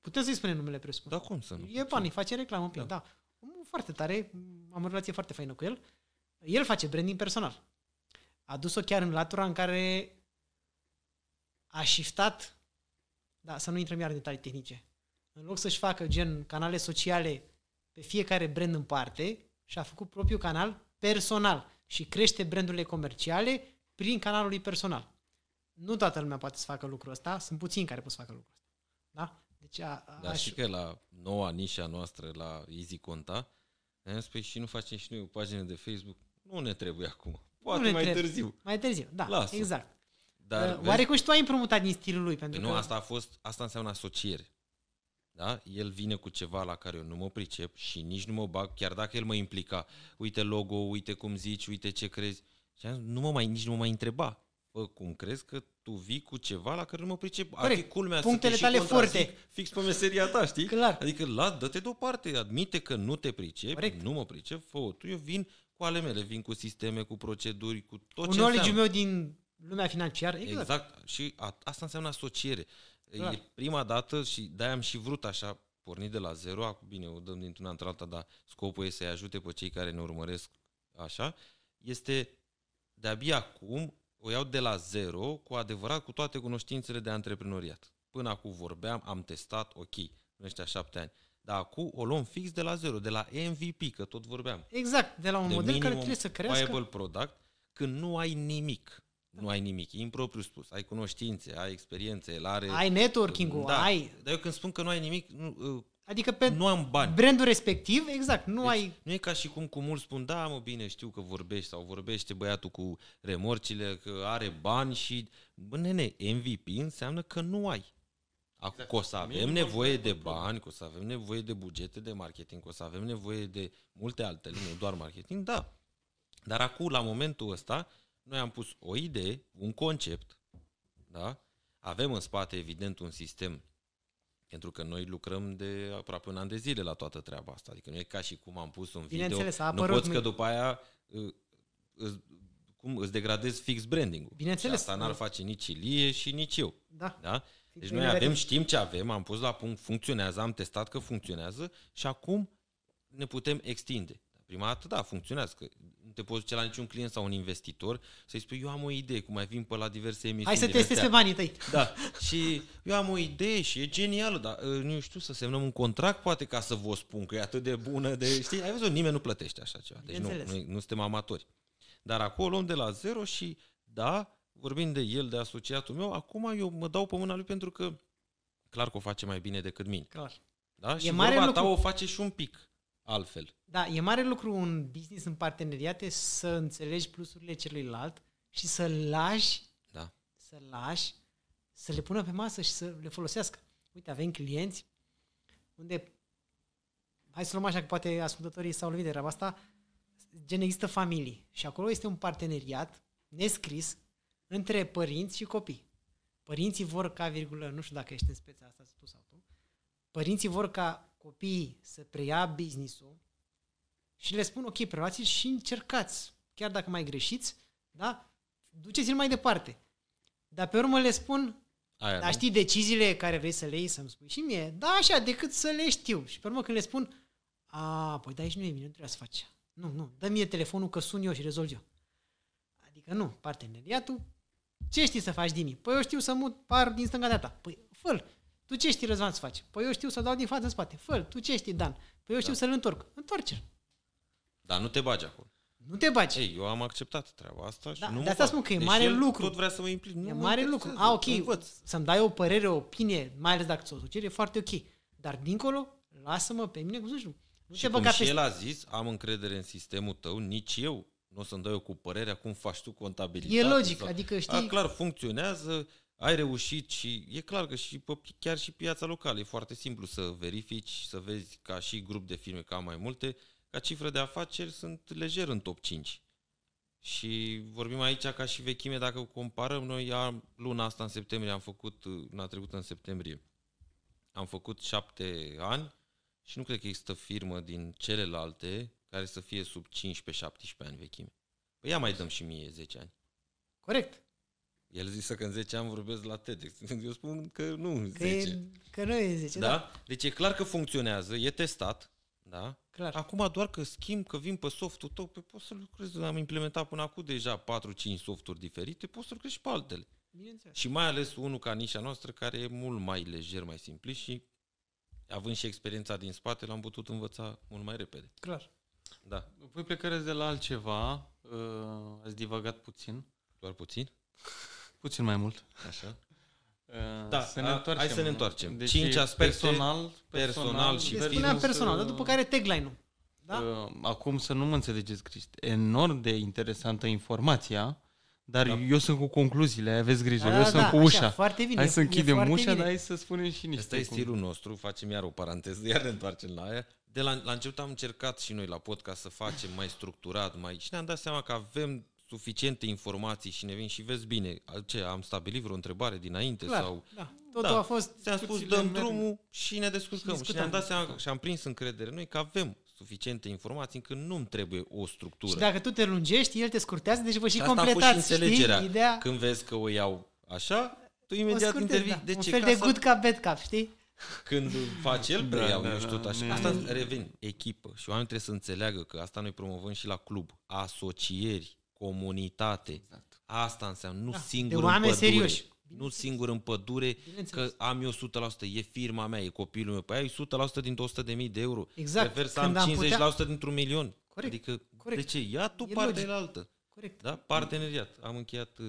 putem să-i spunem numele presupun. Da, cum să nu? E bani, face reclamă un pic, da. Omul foarte tare, am o relație foarte faină cu el. El face branding personal. A dus-o chiar în latura în care a shiftat, da, să nu intrăm iar în detalii tehnice. În loc să-și facă gen canale sociale pe fiecare brand în parte, și-a făcut propriul canal personal și crește brandurile comerciale prin canalul lui personal. Nu toată lumea poate să facă lucrul ăsta, sunt puțini care pot să facă lucrul ăsta. Da? Deci a, a, Dar aș- și că la noua nișa noastră, la Easy Conta, am spus, păi și nu facem și noi o pagină de Facebook? Nu ne trebuie acum. Poate ne mai trebuie. târziu. Mai târziu, da, Lasă. exact. Dar Dar vezi, Oarecum și tu ai împrumutat din stilul lui, pentru Păi că... nu, asta a fost, asta înseamnă asociere. Da? El vine cu ceva la care eu nu mă pricep și nici nu mă bag, chiar dacă el mă implica. Uite logo, uite cum zici, uite ce crezi. Și am zis, nu mă mai, nici nu mă mai întreba. Bă, cum crezi că tu vii cu ceva la care nu mă pricep? Ar fi Corect. culmea Punctele să te tale și contrazic forte. Fix pe meseria ta, știi? Clar. Adică, la, dă-te deoparte, admite că nu te pricepi, Corect. nu mă pricep, fă tu, eu vin cu ale mele, vin cu sisteme, cu proceduri, cu tot un ce knowledge înseamnă. meu din lumea financiară, exact. Exact. Și a, asta înseamnă asociere. Clar. E prima dată și de-aia am și vrut așa, pornit de la zero, acum bine, o dăm dintr-una într-alta, dar scopul e să-i ajute pe cei care ne urmăresc așa, este de-abia acum o iau de la zero, cu adevărat, cu toate cunoștințele de antreprenoriat. Până acum vorbeam, am testat, ok, în ăștia șapte ani. Dar acum o luăm fix de la zero, de la MVP, că tot vorbeam Exact, de la un de model care minimum trebuie să crească. viable product când nu ai nimic. Nu ai nimic, e impropriu spus. Ai cunoștințe, ai experiențe, el are... Ai networking-ul, da, ai... Dar eu când spun că nu ai nimic, nu, uh, Adică pe nu am bani. brandul respectiv, exact, nu Deci, ai... Nu e ca și cum cu mulți spun, da, mă, bine, știu că vorbești sau vorbește băiatul cu remorcile, că are bani și... Bă, nene, MVP înseamnă că nu ai. Acum Exact. că o să avem Minimum nevoie de viable product. bani, că o să avem nevoie de bugete de marketing, că o să avem nevoie de multe altele, nu doar marketing, da. Dar acum, la momentul ăsta, noi am pus o idee, un concept, da? Avem în spate, evident, un sistem pentru că noi lucrăm de aproape un an de zile la toată treaba asta. Adică nu e ca și cum am pus un video. Bineînțeles, a nu apărut poți că nu- după aia uh, îți, cum, îți degradezi fix branding-ul. Bineînțeles. Și asta n-ar face nici Ilie și nici eu. Da. Da? Deci pe noi elevate. avem, știm ce avem, am pus la punct, funcționează, am testat că funcționează și acum ne putem extinde. Prima dată, da, funcționează. Că nu te poți duce la niciun client sau un investitor să-i spui, eu am o idee, cum mai vin pe la diverse emisiuni. Hai să din testezi astea. pe banii tăi. Da, și eu am o idee și e genială, dar uh, nu știu, să semnăm un contract poate ca să vă spun că e atât de bună de, știi, ai văzut, nimeni nu plătește așa ceva, deci nu, Bineînțeles. nu, nu suntem amatori. Dar acolo luăm de la zero și da, vorbind de el, de asociatul meu, acum eu mă dau pe mâna lui pentru că clar că o face mai bine decât mine. Clar. Da? Și mare vorba lucru. ta o face și un pic altfel. Da, e mare lucru un business în parteneriate să înțelegi plusurile celuilalt și să lași, Da. să lași, să le pună pe masă și să le folosească. Uite, avem clienți unde, hai să luăm așa că poate ascultătorii s-au lovit de treaba asta, gen există familii și acolo este un parteneriat nescris între părinți și copii. Părinții vor ca virgulă, nu știu dacă ești în speța asta tu sau tu, părinții vor ca copiii să preia business-ul și le spun, ok, preluați și încercați, chiar dacă mai greșiți, da? Duceți-l mai departe. Dar pe urmă le spun, Aia, dar nu? știi deciziile care vrei să le iei să-mi spui și mie? Da, așa, decât să le știu. Și pe urmă când le spun, a, păi da, aici nu e bine, nu trebuie să faci. Nu, nu, dă mie telefonul că sun eu și rezolv eu. Adică nu, parteneriatul, ce știi să faci, Dini? Păi eu știu să mut par din stânga de ta. Păi, fă Tu Tu ce știi, Răzvan, să faci? Păi eu știu să dau din față în spate. fă Tu ce știi, Dan? Păi eu știu Da. să-l întorc. Întoarce Dar nu te bagi acolo. Nu te bagi. Ei, eu am acceptat treaba asta și Da, nu de mă asta fac. spun că e Deci mare el lucru. tot vrea să mă implic. Nu e mă mare interesează, lucru. A, ok, Învăț. să-mi dai o părere, o opinie, mai ales dacă ți-o ceri, e foarte ok. Dar dincolo, lasă-mă pe mine, cum să știu. Nu Și te cum băga și pe el a zis, am încredere în sistemul tău, nici eu nu o să-mi dau eu cu părerea cum faci tu contabilitate. E logic, sau- adică știi... A, clar, funcționează, ai reușit și e clar că și pe, chiar și piața locală e foarte simplu să verifici, să vezi ca și grup de firme ca mai multe, ca cifră de afaceri sunt lejer în top 5. Și vorbim aici ca și vechime, dacă comparăm, noi am, luna asta în septembrie am făcut, luna trecută în septembrie, am făcut șapte ani și nu cred că există firmă din celelalte care să fie sub 15-17 ani vechime. Păi ia mai dăm și mie 10 ani. Corect. El zise că în 10 ani vorbesc la TEDx. Eu spun că nu în Că, 10. e, că nu e 10, da? da? Deci e clar că funcționează, e testat. Da? Clar. Acum doar că schimb, că vin pe softul tău, pe poți să lucrezi. Am implementat până acum deja 4-5 softuri diferite, poți să lucrezi și pe altele. Bineînțeles. Și mai ales unul ca nișa noastră, care e mult mai lejer, mai simplu și având și experiența din spate, l-am putut învăța mult mai repede. Clar. Da, Voi plecați de la altceva, uh, ați divagat puțin, doar puțin. Puțin mai mult. Așa. Uh, Da, să ne a- întoarcem. hai să ne întoarcem. Deci Cinci e aspecte, personal, personal și Și versus, spuneam versus, personal, dar uh, după care tagline-ul. Da? Uh, acum să nu mă înțelegeți, Cristi, enorm de interesantă informația, dar Da. eu sunt cu concluziile, aveți grijă, Da, eu da, sunt da, cu așa, ușa. foarte bine, Hai e- să e închidem foarte ușa, bine. dar hai să spunem și niște Asta e cum- stilul nostru, facem iar o paranteză, iar ne întoarcem la aia. De la, la început am încercat și noi la podcast să facem mai structurat, mai și ne-am dat seama că avem suficiente informații și ne vin și vezi bine, ce, am stabilit vreo întrebare dinainte Clar, sau... da. Totul Da. a fost... Ți-am spus, Discuțiile dăm merg. drumul și ne descurcăm. Și Și, ne-am dat discutăm. seama și am prins încredere noi că avem suficiente informații încât nu-mi trebuie o structură. Și dacă tu te lungești, el te scurtează, deci vă și Și asta a fost și completați, înțelegerea. știi? Ideea... Când vezi că o iau așa, tu o imediat scurtezi, intervii. da. De Un ce? fel Ca de să- good cap, bad cap, știi? când faci el, Da, preiau da, eu și da, tot așa. ne- Asta revin, echipă. Și oamenii trebuie să înțeleagă că asta noi promovăm și la club. Asocieri, comunitate. Exact. Asta înseamnă, nu Da, singur de oameni în pădure. serioși. Nu singur în pădure, Bineînțeles. că am eu 100%, e firma mea, e copilul meu. Păi ai 100% din 100.000 de euro. Exact. Prefer să Când am am 50% dintr-un milion. Corect, Adică, corect. de ce? Ia tu E partea logic. altă. Corect. Da? Parteneriat. Am încheiat... uh,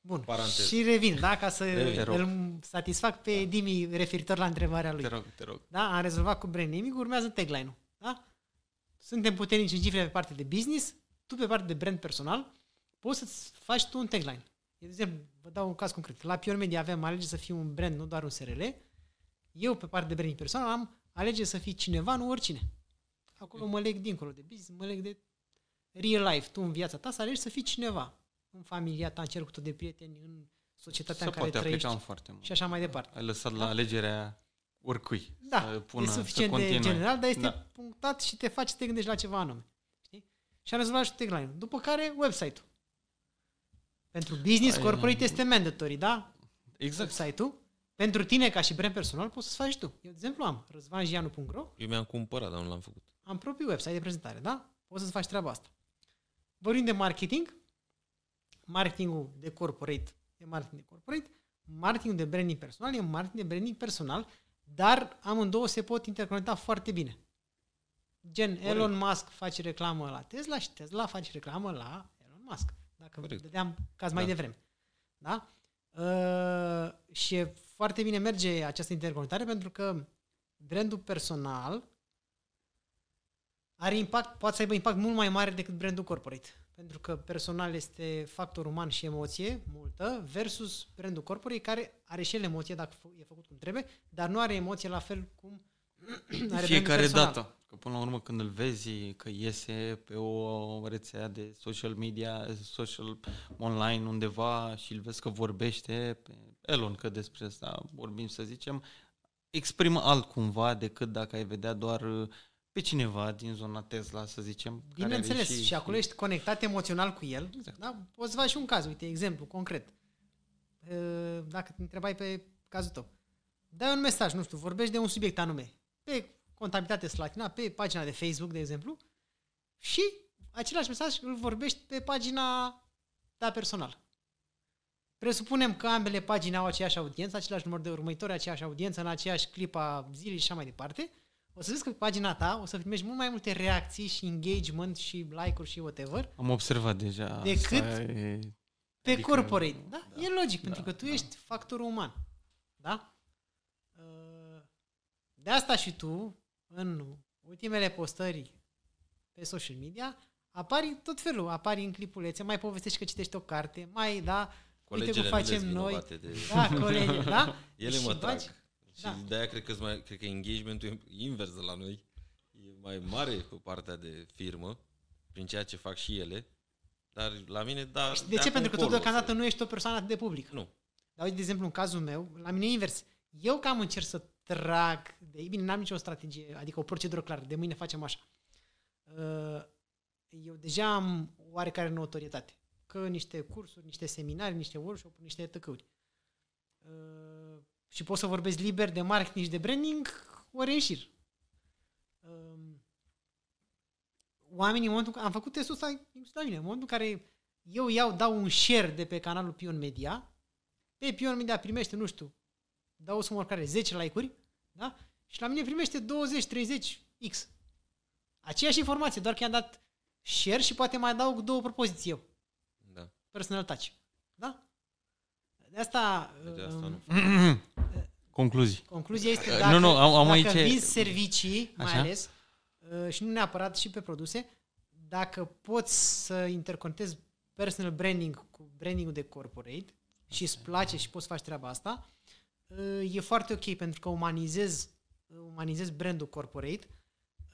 Bun. Paranteză. Și revin, da, ca să Revin. Te rog. îl satisfac pe Dimi referitor la întrebarea lui. Te rog, te rog. Da, am rezolvat cu brand naming, urmează tagline-ul. Da? Suntem puternici în cifre pe partea de business, tu pe partea de brand personal, poți să-ți faci tu un tagline. De exemplu, vă dau un caz concret. La Pure Media avem alege să fii un brand, nu doar un SRL. Eu, pe partea de branding personal, am alege să fii cineva, nu oricine. Acolo mă leg dincolo de business, mă leg de real life. Tu în viața ta să alegi să fii cineva. În familia ta, în cercul tău de prieteni, în societatea Se în care poate trăiești aplica în foarte mult. și așa mai departe. Ai lăsat la alegerea oricui. Da, să pună, e suficient să de continue. general, dar este Da. punctat și te face să te gândești la ceva anume. Știi? Și am rezolvat și tagline După care, website-ul. Pentru business Păi, corporate este mandatory, da? Exact. Website-ul. Pentru tine, ca și brand personal, poți să-ți faci tu. Eu, de exemplu, am răzvanjianu.ro, Eu mi-am cumpărat, dar nu l-am făcut. am propriul website de prezentare, da? Poți să-ți faci treaba asta. Vorbim de marketing, marketingul de corporate e marketing de corporate, marketingul de branding personal e marketing de branding personal, dar amândouă se pot interconecta foarte bine. Gen, Corect. Elon Musk face reclamă la Tesla și Tesla face reclamă la Elon Musk. Dacă Corect. vedeam caz mai Da. devreme. Da? Uh, și e foarte bine merge această interconectare pentru că brandul personal are impact, poate să aibă impact mult mai mare decât brandul corporate. Pentru că personal este factor uman și emoție multă versus brandul corporate care are și el emoție dacă fă- e făcut cum trebuie, dar nu are emoție la fel cum are brandul Fiecare personal. dată. Că până la urmă când îl vezi că iese pe o rețea de social media, social online undeva și îl vezi că vorbește, pe Elon că despre asta vorbim să zicem, exprimă altcumva decât dacă ai vedea doar uh, pe cineva din zona Tesla, să zicem. care are Bineînțeles, și, și acolo ești conectat emoțional cu el. Exact. Da? Poți să faci și un caz, uite, exemplu concret. Uh, Dacă te întrebai pe cazul tău. Dai un mesaj, nu știu, vorbești de un subiect anume. Pe contabilitate slatina, pe pagina de Facebook, de exemplu, și același mesaj îl vorbești pe pagina ta personală. Presupunem că ambele pagini au aceeași audiență, același număr de urmăritori, aceeași audiență, în aceeași clip a zilei și așa mai departe. O să vezi că pe pagina ta o să primești mult mai multe reacții și engagement și like-uri și whatever Am observat deja. Decât asta e... pe Adică- corporate. Da? da, E logic, pentru da, că tu da. ești factorul uman. Da? Uh, De asta și tu, în ultimele postări pe social media, apari tot felul. Apari în clipulețe, mai povestești că citești o carte, mai, da, Colegele uite cum nu facem sunt noi. vinovate De... Da, colegi, da? Ele Și mă trag. bagi- Și da. de-aia cred că, mai, cred că engagementul e invers de la noi. E mai mare pe partea de firmă, prin ceea ce fac și ele. Dar la mine, da... De ce? acum Pentru că tu încolo deocamdată să- nu ești o persoană atât de publică. Nu. Dar uite, de exemplu, în cazul meu, la mine e invers. Eu cam încerc să trag, de, bine, n-am nicio strategie, adică o procedură clară, de mâine facem așa. Uh, Eu deja am oarecare notorietate. Că niște cursuri, niște seminarii, niște workshop niște tăcăuri. Uh, Și pot să vorbesc liber de marketing și de branding ori în șir. Um, Oamenii, în momentul în care am făcut testul ăsta, inclusiv la mine, în momentul în care eu iau, dau un share de pe canalul Pion Media, pe Pion Media primește, nu știu, dau o sumă oricare, 10 like-uri, da? Și la mine primește 20, 30, X. Aceeași informație, doar că i-am dat share și poate mai adaug două propoziții eu. Da. Personal touch. Da? De asta, De asta um, nu. Concluzii. concluzia este Nu, dacă, nu, am- am dacă aici- vinzi servicii, mai Așa? ales, uh, și nu neapărat și pe produse, dacă poți să interconectezi personal branding cu brandingul de corporate și îți place și poți să faci treaba asta, uh, e foarte ok pentru că umanizezi, umanizezi brandul corporate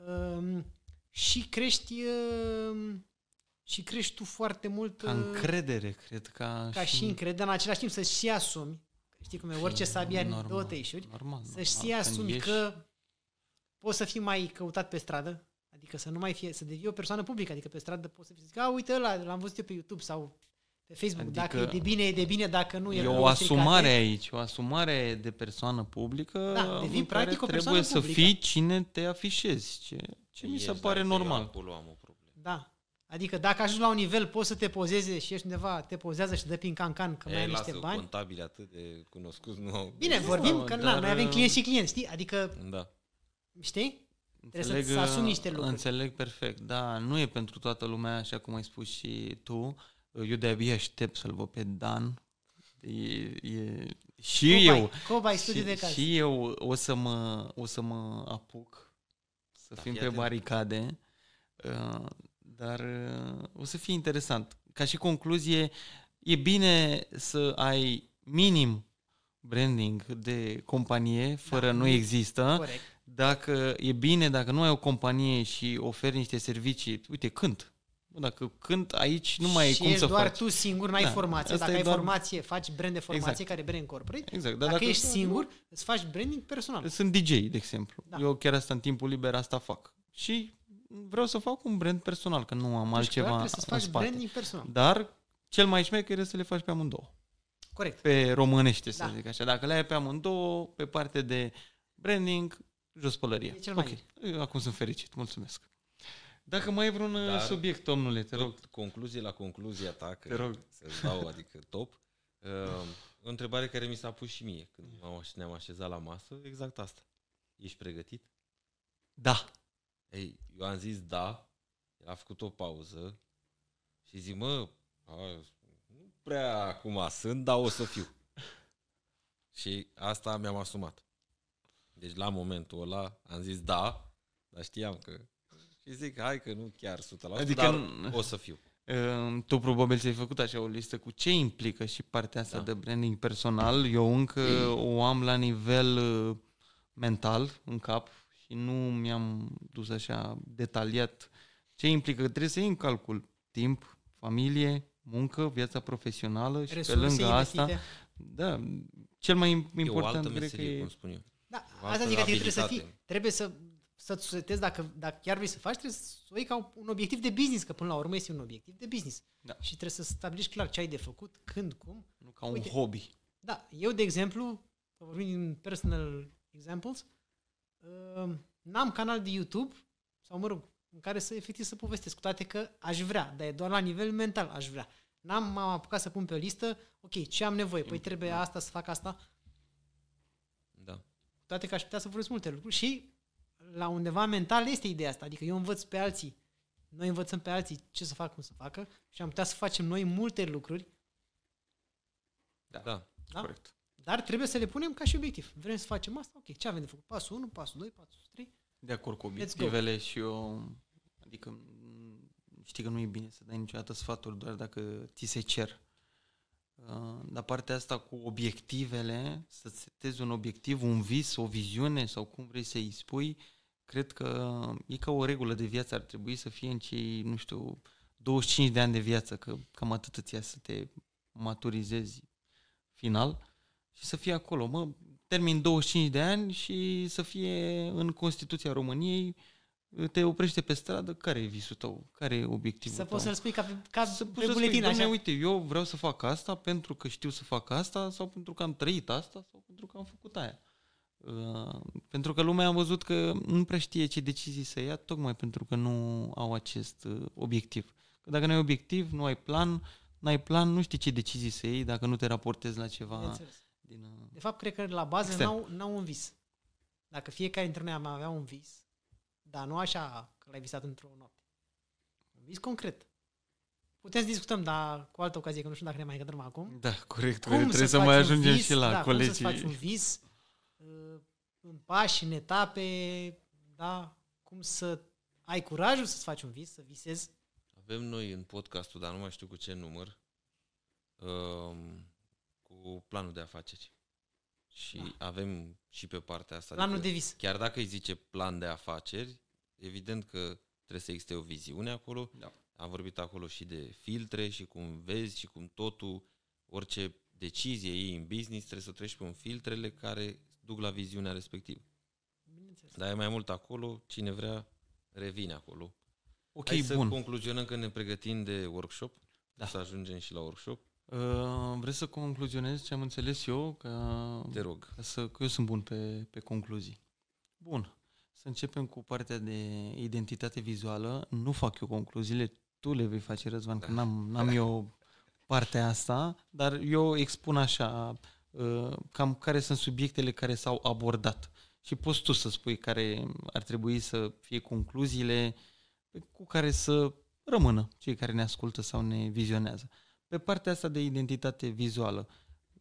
um, și crești um, și crești tu foarte mult Ca uh, încredere, cred, ca, ca și încredere, în același timp să și asumi, știi cum e, orice sabie are normal, două tăișuri, Normal, să-și normal. și Când asumi ești- că poți să fii mai căutat pe stradă, adică să nu mai fie, să devii o persoană publică, adică pe stradă poți să fii, a, uite ăla, l-am văzut eu pe YouTube sau pe Facebook, Adică dacă e de bine, e de bine, dacă nu e E rău, o stricate. asumare aici, o asumare de persoană publică Da, devii în care practic o trebuie persoană să publică. fii cine te afișezi, ce, ce mi se Ești, pare dacă eu normal. Acolo am o problemă. Da. Adică dacă ajungi la un nivel, poți să te pozeze și ești undeva, te pozează și dă prin can-can că mai ai Ei, niște lasă bani. contabili atât de cunoscuți, nu au... Bine, vorbim mă, că na, dar, noi avem uh, clienți și clienți, știi? Adică, Da. știi? Înțeleg, să-ți asumi niște lucruri. Înțeleg perfect, da, nu e pentru toată lumea, așa cum ai spus și tu. Eu de-abia aștept să-l văd pe Dan. E, e, și Cobai, eu, Cobai, studii și, de caz. și eu o să mă, o să mă apuc să Da, fim fii pe atent. baricade, uh, dar uh, o să fie interesant. Ca și concluzie, e bine să ai minim branding de companie, fără Da, nu minim. există. Corect. Dacă e bine, dacă nu ai o companie și oferi niște servicii, uite, cânt. Bă, Dacă cânt aici, nu mai e și cum ești să doar faci. tu singur, n-ai Da, formație. asta Dacă e ai doar- formație, faci brand de formație Exact. care e brand corporate. Exact, Dacă, dar dacă ești nu- singur, îți faci branding personal. Sunt DJ, de exemplu. Da. Eu chiar asta în timpul liber asta fac. Și vreau să fac un brand personal, că nu am Deci, altceva clar, trebuie să-ți în faci spate. branding personal. Dar cel mai șmecher e să le faci pe amândouă. Corect. Pe românește, să Da. zic așa. Dacă le ai pe amândouă, pe parte de branding, jos pălăria. E cel mai ok, Eu acum sunt fericit, mulțumesc. Dacă mai ai vreun Dar- Dar, subiect, domnule, te rog. Tot concluzie la concluzia ta, că Te rog. să-ți dau, adică top. Uh, o întrebare care mi s-a pus și mie când m-am aș- ne-am așezat la masă, exact asta. Ești pregătit? Da. Ei, eu am zis da, el a făcut o pauză și zic, mă, a, nu prea acum sunt, dar o să fiu. și asta mi-am asumat. Deci la momentul ăla am zis da, dar știam că... Și zic, hai că nu chiar 100%, Adică dar n- o să fiu. Uh, Tu probabil ți-ai făcut așa o listă cu ce implică și partea asta Da. de branding personal. Eu încă o am la nivel uh, mental, în cap, și nu mi-am dus așa detaliat ce implică. Trebuie să iei în calcul timp, familie, muncă, viața profesională și Resurse pe lângă asta, investite. da, cel mai E o important altă cred că meserie, e cum spun eu. Da, O asta altă zic, adică trebuie să fii, abilitate. trebuie să să-ți setezi, dacă, dacă chiar vrei să faci, trebuie să o iei ca un obiectiv de business, că până la urmă este un obiectiv de business. Da. Și trebuie să stabilești clar ce ai de făcut, când, cum. nu ca un Uite. hobby. Da, eu, de exemplu, vorbim din personal examples, uh, n-am canal de YouTube, sau mă rog, în care să efectiv să povestesc, cu toate că aș vrea, dar e doar la nivel mental aș vrea. N-am m-am apucat să pun pe o listă, ok, ce am nevoie? Păi trebuie Da. asta, să fac asta. Da. Toate că aș putea să folosesc multe lucruri și la undeva mental este ideea asta. Adică eu învăț pe alții, noi învățăm pe alții ce să fac, cum să facă și am putea să facem noi multe lucruri, Da. da? Corect. dar trebuie să le punem ca și obiectiv. Vrem să facem asta? Ok, ce avem de făcut? Pasul 1, pasul 2, pasul 3. De acord cu Let's go. obiectivele și eu, adică m, știi că nu e bine să dai niciodată sfaturi doar dacă ți se cer. Uh, Dar partea asta cu obiectivele, să setezi un obiectiv, un vis, o viziune sau cum vrei să-i spui, cred că e ca o regulă de viață, ar trebui să fie în cei, nu știu, 25 de ani de viață, că cam atât îți ia să te maturizezi final și să fie acolo. Mă, termin 25 de ani și să fie în Constituția României, te oprește pe stradă, care e visul tău? Care e obiectivul Să tău? poți să-l spui ca pe, ca să pe poți să spui, buletin, "Doamne, așa. uite, eu vreau să fac asta pentru că știu să fac asta sau pentru că am trăit asta sau pentru că am făcut aia. Uh, pentru că lumea a văzut că nu prea știe ce decizii să ia, tocmai pentru că nu au acest uh, obiectiv. Că dacă nu ai obiectiv, nu ai plan, n-ai plan, nu știi ce decizii să iei dacă nu te raportezi la ceva Bineînțeles. din... uh, De fapt, cred că la bază Extern. n-au, n-au un vis. Dacă fiecare dintre noi am avea un vis, dar nu așa că l-ai visat într-o noapte. Un vis concret. Putem să discutăm, dar cu altă ocazie, că nu știu dacă ne mai încadrăm acum. Da, corect, Cum corect. Trebuie să faci mai un ajungem vis, și la da, colegii. Cum să-ți faci un vis uh, în pași, în etape, da? Cum să ai curajul să-ți faci un vis, să visezi. Avem noi în podcastul, dar nu mai știu cu ce număr, um, cu planul de afaceri. Și avem și pe partea asta. Planul adică de vis. Chiar dacă îi zice plan de afaceri, evident că trebuie să existe o viziune acolo. Da. Am vorbit acolo și de filtre și cum vezi și cum totul, orice decizie iei în business, trebuie să treci pe un filtrele care duc la viziunea respectivă. Bineînțeles. Dar e mai mult acolo, cine vrea revine acolo. Ok, Hai să bun. concluzionăm că ne pregătim de workshop, Da. să ajungem și la workshop. Uh, vreți să concluzionez ce am înțeles eu? Că, Te rog. ca să, că eu sunt bun pe, pe concluzii. Bun. Să începem cu partea de identitate vizuală. Nu fac eu concluziile, tu le vei face, Răzvan, că Da. n-am, n-am eu partea asta, dar eu expun așa uh, cam care sunt subiectele care s-au abordat. Și poți tu să spui care ar trebui să fie concluziile cu care să rămână cei care ne ascultă sau ne vizionează. Pe partea asta de identitate vizuală,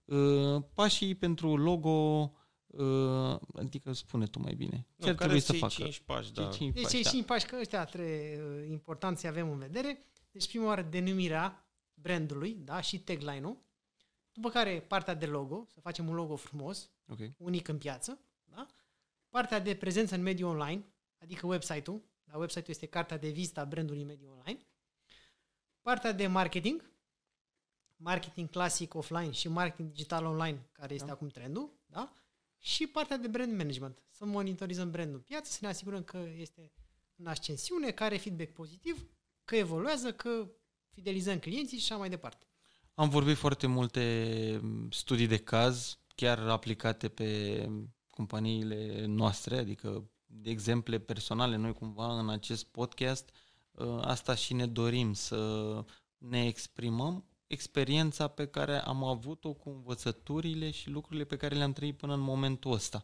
uh, pașii pentru logo, uh, adică spune tu mai bine, ce ar trebui să cei facă? cinci pași, Cei da. cinci Deci pași, cei da. cinci pași, că ăștia trebuie uh, important să avem în vedere. Deci prima oară denumirea brandului, da, și tagline-ul. După care partea de logo, să facem un logo frumos, Ok. unic în piață, da? Partea de prezență în mediul online, adică website-ul, da, website-ul este cartea de vizită a brandului în mediul online. Partea de marketing, marketing clasic offline și marketing digital online, care este Da. acum trendul, da? Și partea de brand management, să monitorizăm brandul în piață, să ne asigurăm că este în ascensiune, că are feedback pozitiv, că evoluează, că fidelizăm clienții și așa mai departe. Am vorbit foarte multe studii de caz, chiar aplicate pe companiile noastre, adică de exemple personale, noi cumva în acest podcast, ă, asta și ne dorim să ne exprimăm experiența pe care am avut-o cu învățăturile și lucrurile pe care le-am trăit până în momentul ăsta.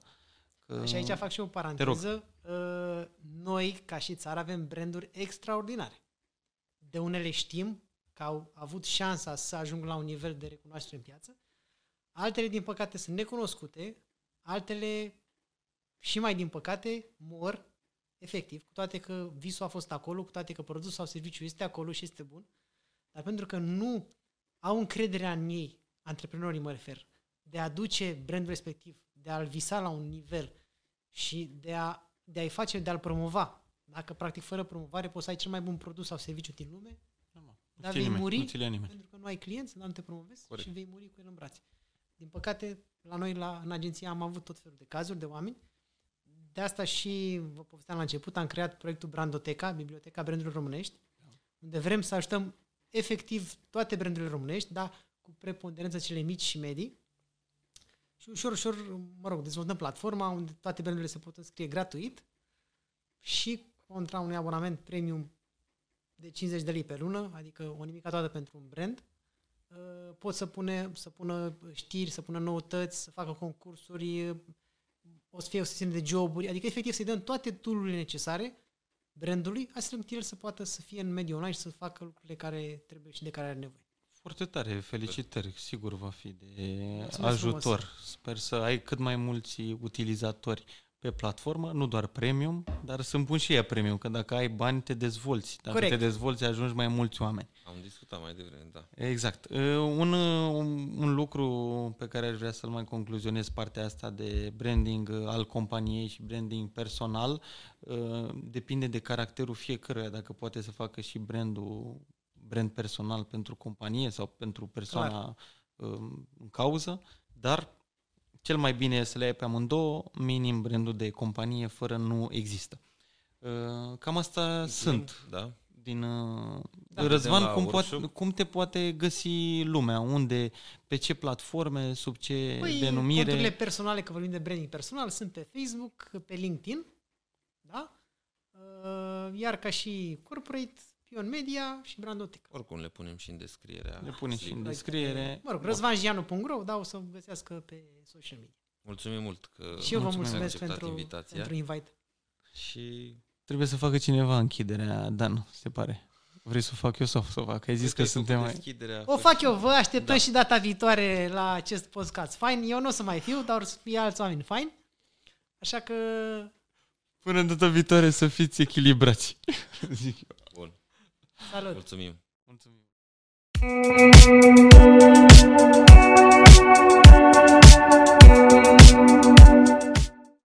Că, Și aici fac și o paranteză. Uh, Noi, ca și țară, avem branduri extraordinare. De unele știm că au avut șansa să ajungă la un nivel de recunoaștere în piață. Altele, din păcate, sunt necunoscute. Altele, și mai din păcate, mor efectiv, cu toate că visul a fost acolo, cu toate că produsul sau serviciul este acolo și este bun. Dar pentru că nu au încrederea în ei, antreprenorii mă refer, de a duce brandul respectiv, de a-l visa la un nivel și de, a, de a-i face, de a-l promova. Dacă, practic, fără promovare poți să ai cel mai bun produs sau serviciu din lume, Da, mă, nu dar ți-e vei nimeni, muri nu ți-l ia nimeni. pentru că nu ai clienți, dar nu te promovezi Corect. și vei muri cu el în brațe. Din păcate, la noi, la, în agenție, am avut tot felul de cazuri de oameni. De asta și, vă povesteam la început, am creat proiectul Brandoteca, Biblioteca Brandurilor Românești, unde vrem să ajutăm efectiv toate brandurile românești, dar cu preponderență cele mici și medii. Și ușor, ușor, mă rog, dezvoltăm platforma unde toate brandurile se pot înscrie gratuit și contra unui abonament premium de 50 de lei pe lună, adică o nimica toată pentru un brand, uh, pot să, pune, să pună știri, să pună noutăți, să facă concursuri, uh, o să fie o sesiune de joburi, adică efectiv să-i dăm toate tool necesare brandului, astfel încât el să poată să fie în mediul online și să facă lucrurile care trebuie și de care are nevoie. Foarte tare, felicitări, sigur va fi de Mulțumesc ajutor. frumos. Sper să ai cât mai mulți utilizatori pe platformă, nu doar premium, dar sunt bun și ea premium, că dacă ai bani te dezvolți. Dacă Corect. te dezvolți ajungi mai mulți oameni. Am discutat mai devreme, da. Exact. Uh, Un, uh, un, un lucru pe care aș vrea să-l mai concluzionez partea asta de branding uh, al companiei și branding personal uh, depinde de caracterul fiecăruia, dacă poate să facă și brandul brand personal pentru companie sau pentru persoana um, în cauză, dar cel mai bine e să le ai pe amândouă, minim brandul de companie fără nu există. Uh, Cam asta sunt Da. din uh, Da, da, Răzvan, vedem la cum, poate, workshop. cum te poate găsi lumea? Unde, pe ce platforme, sub ce Păi, denumire? conturile personale, că vorbim de branding personal, sunt pe Facebook, pe LinkedIn, da? Uh, Iar ca și corporate, Pion Media și Brandotec. Oricum le punem și în descrierea. Le punem și în Sigur. descriere. Mă rog, răzvanjianu.ro, da, o să găsească pe social media. Mulțumim mult că Și eu vă mulțumesc mulțumesc ați acceptat pentru, invitația. pentru invite. Și Trebuie să facă cineva închiderea, Dan, se pare. Vrei să o fac eu sau să o fac? Ai zis că ai suntem făcut mai... deschiderea, O fă- fac eu, vă așteptăm Da. și data viitoare la acest podcast. Fain, eu nu o să mai fiu, dar o să fie alți oameni fain. Așa că Până data viitoare să fiți echilibrați. Zic eu. Salut! Mulțumim! Mulțumim!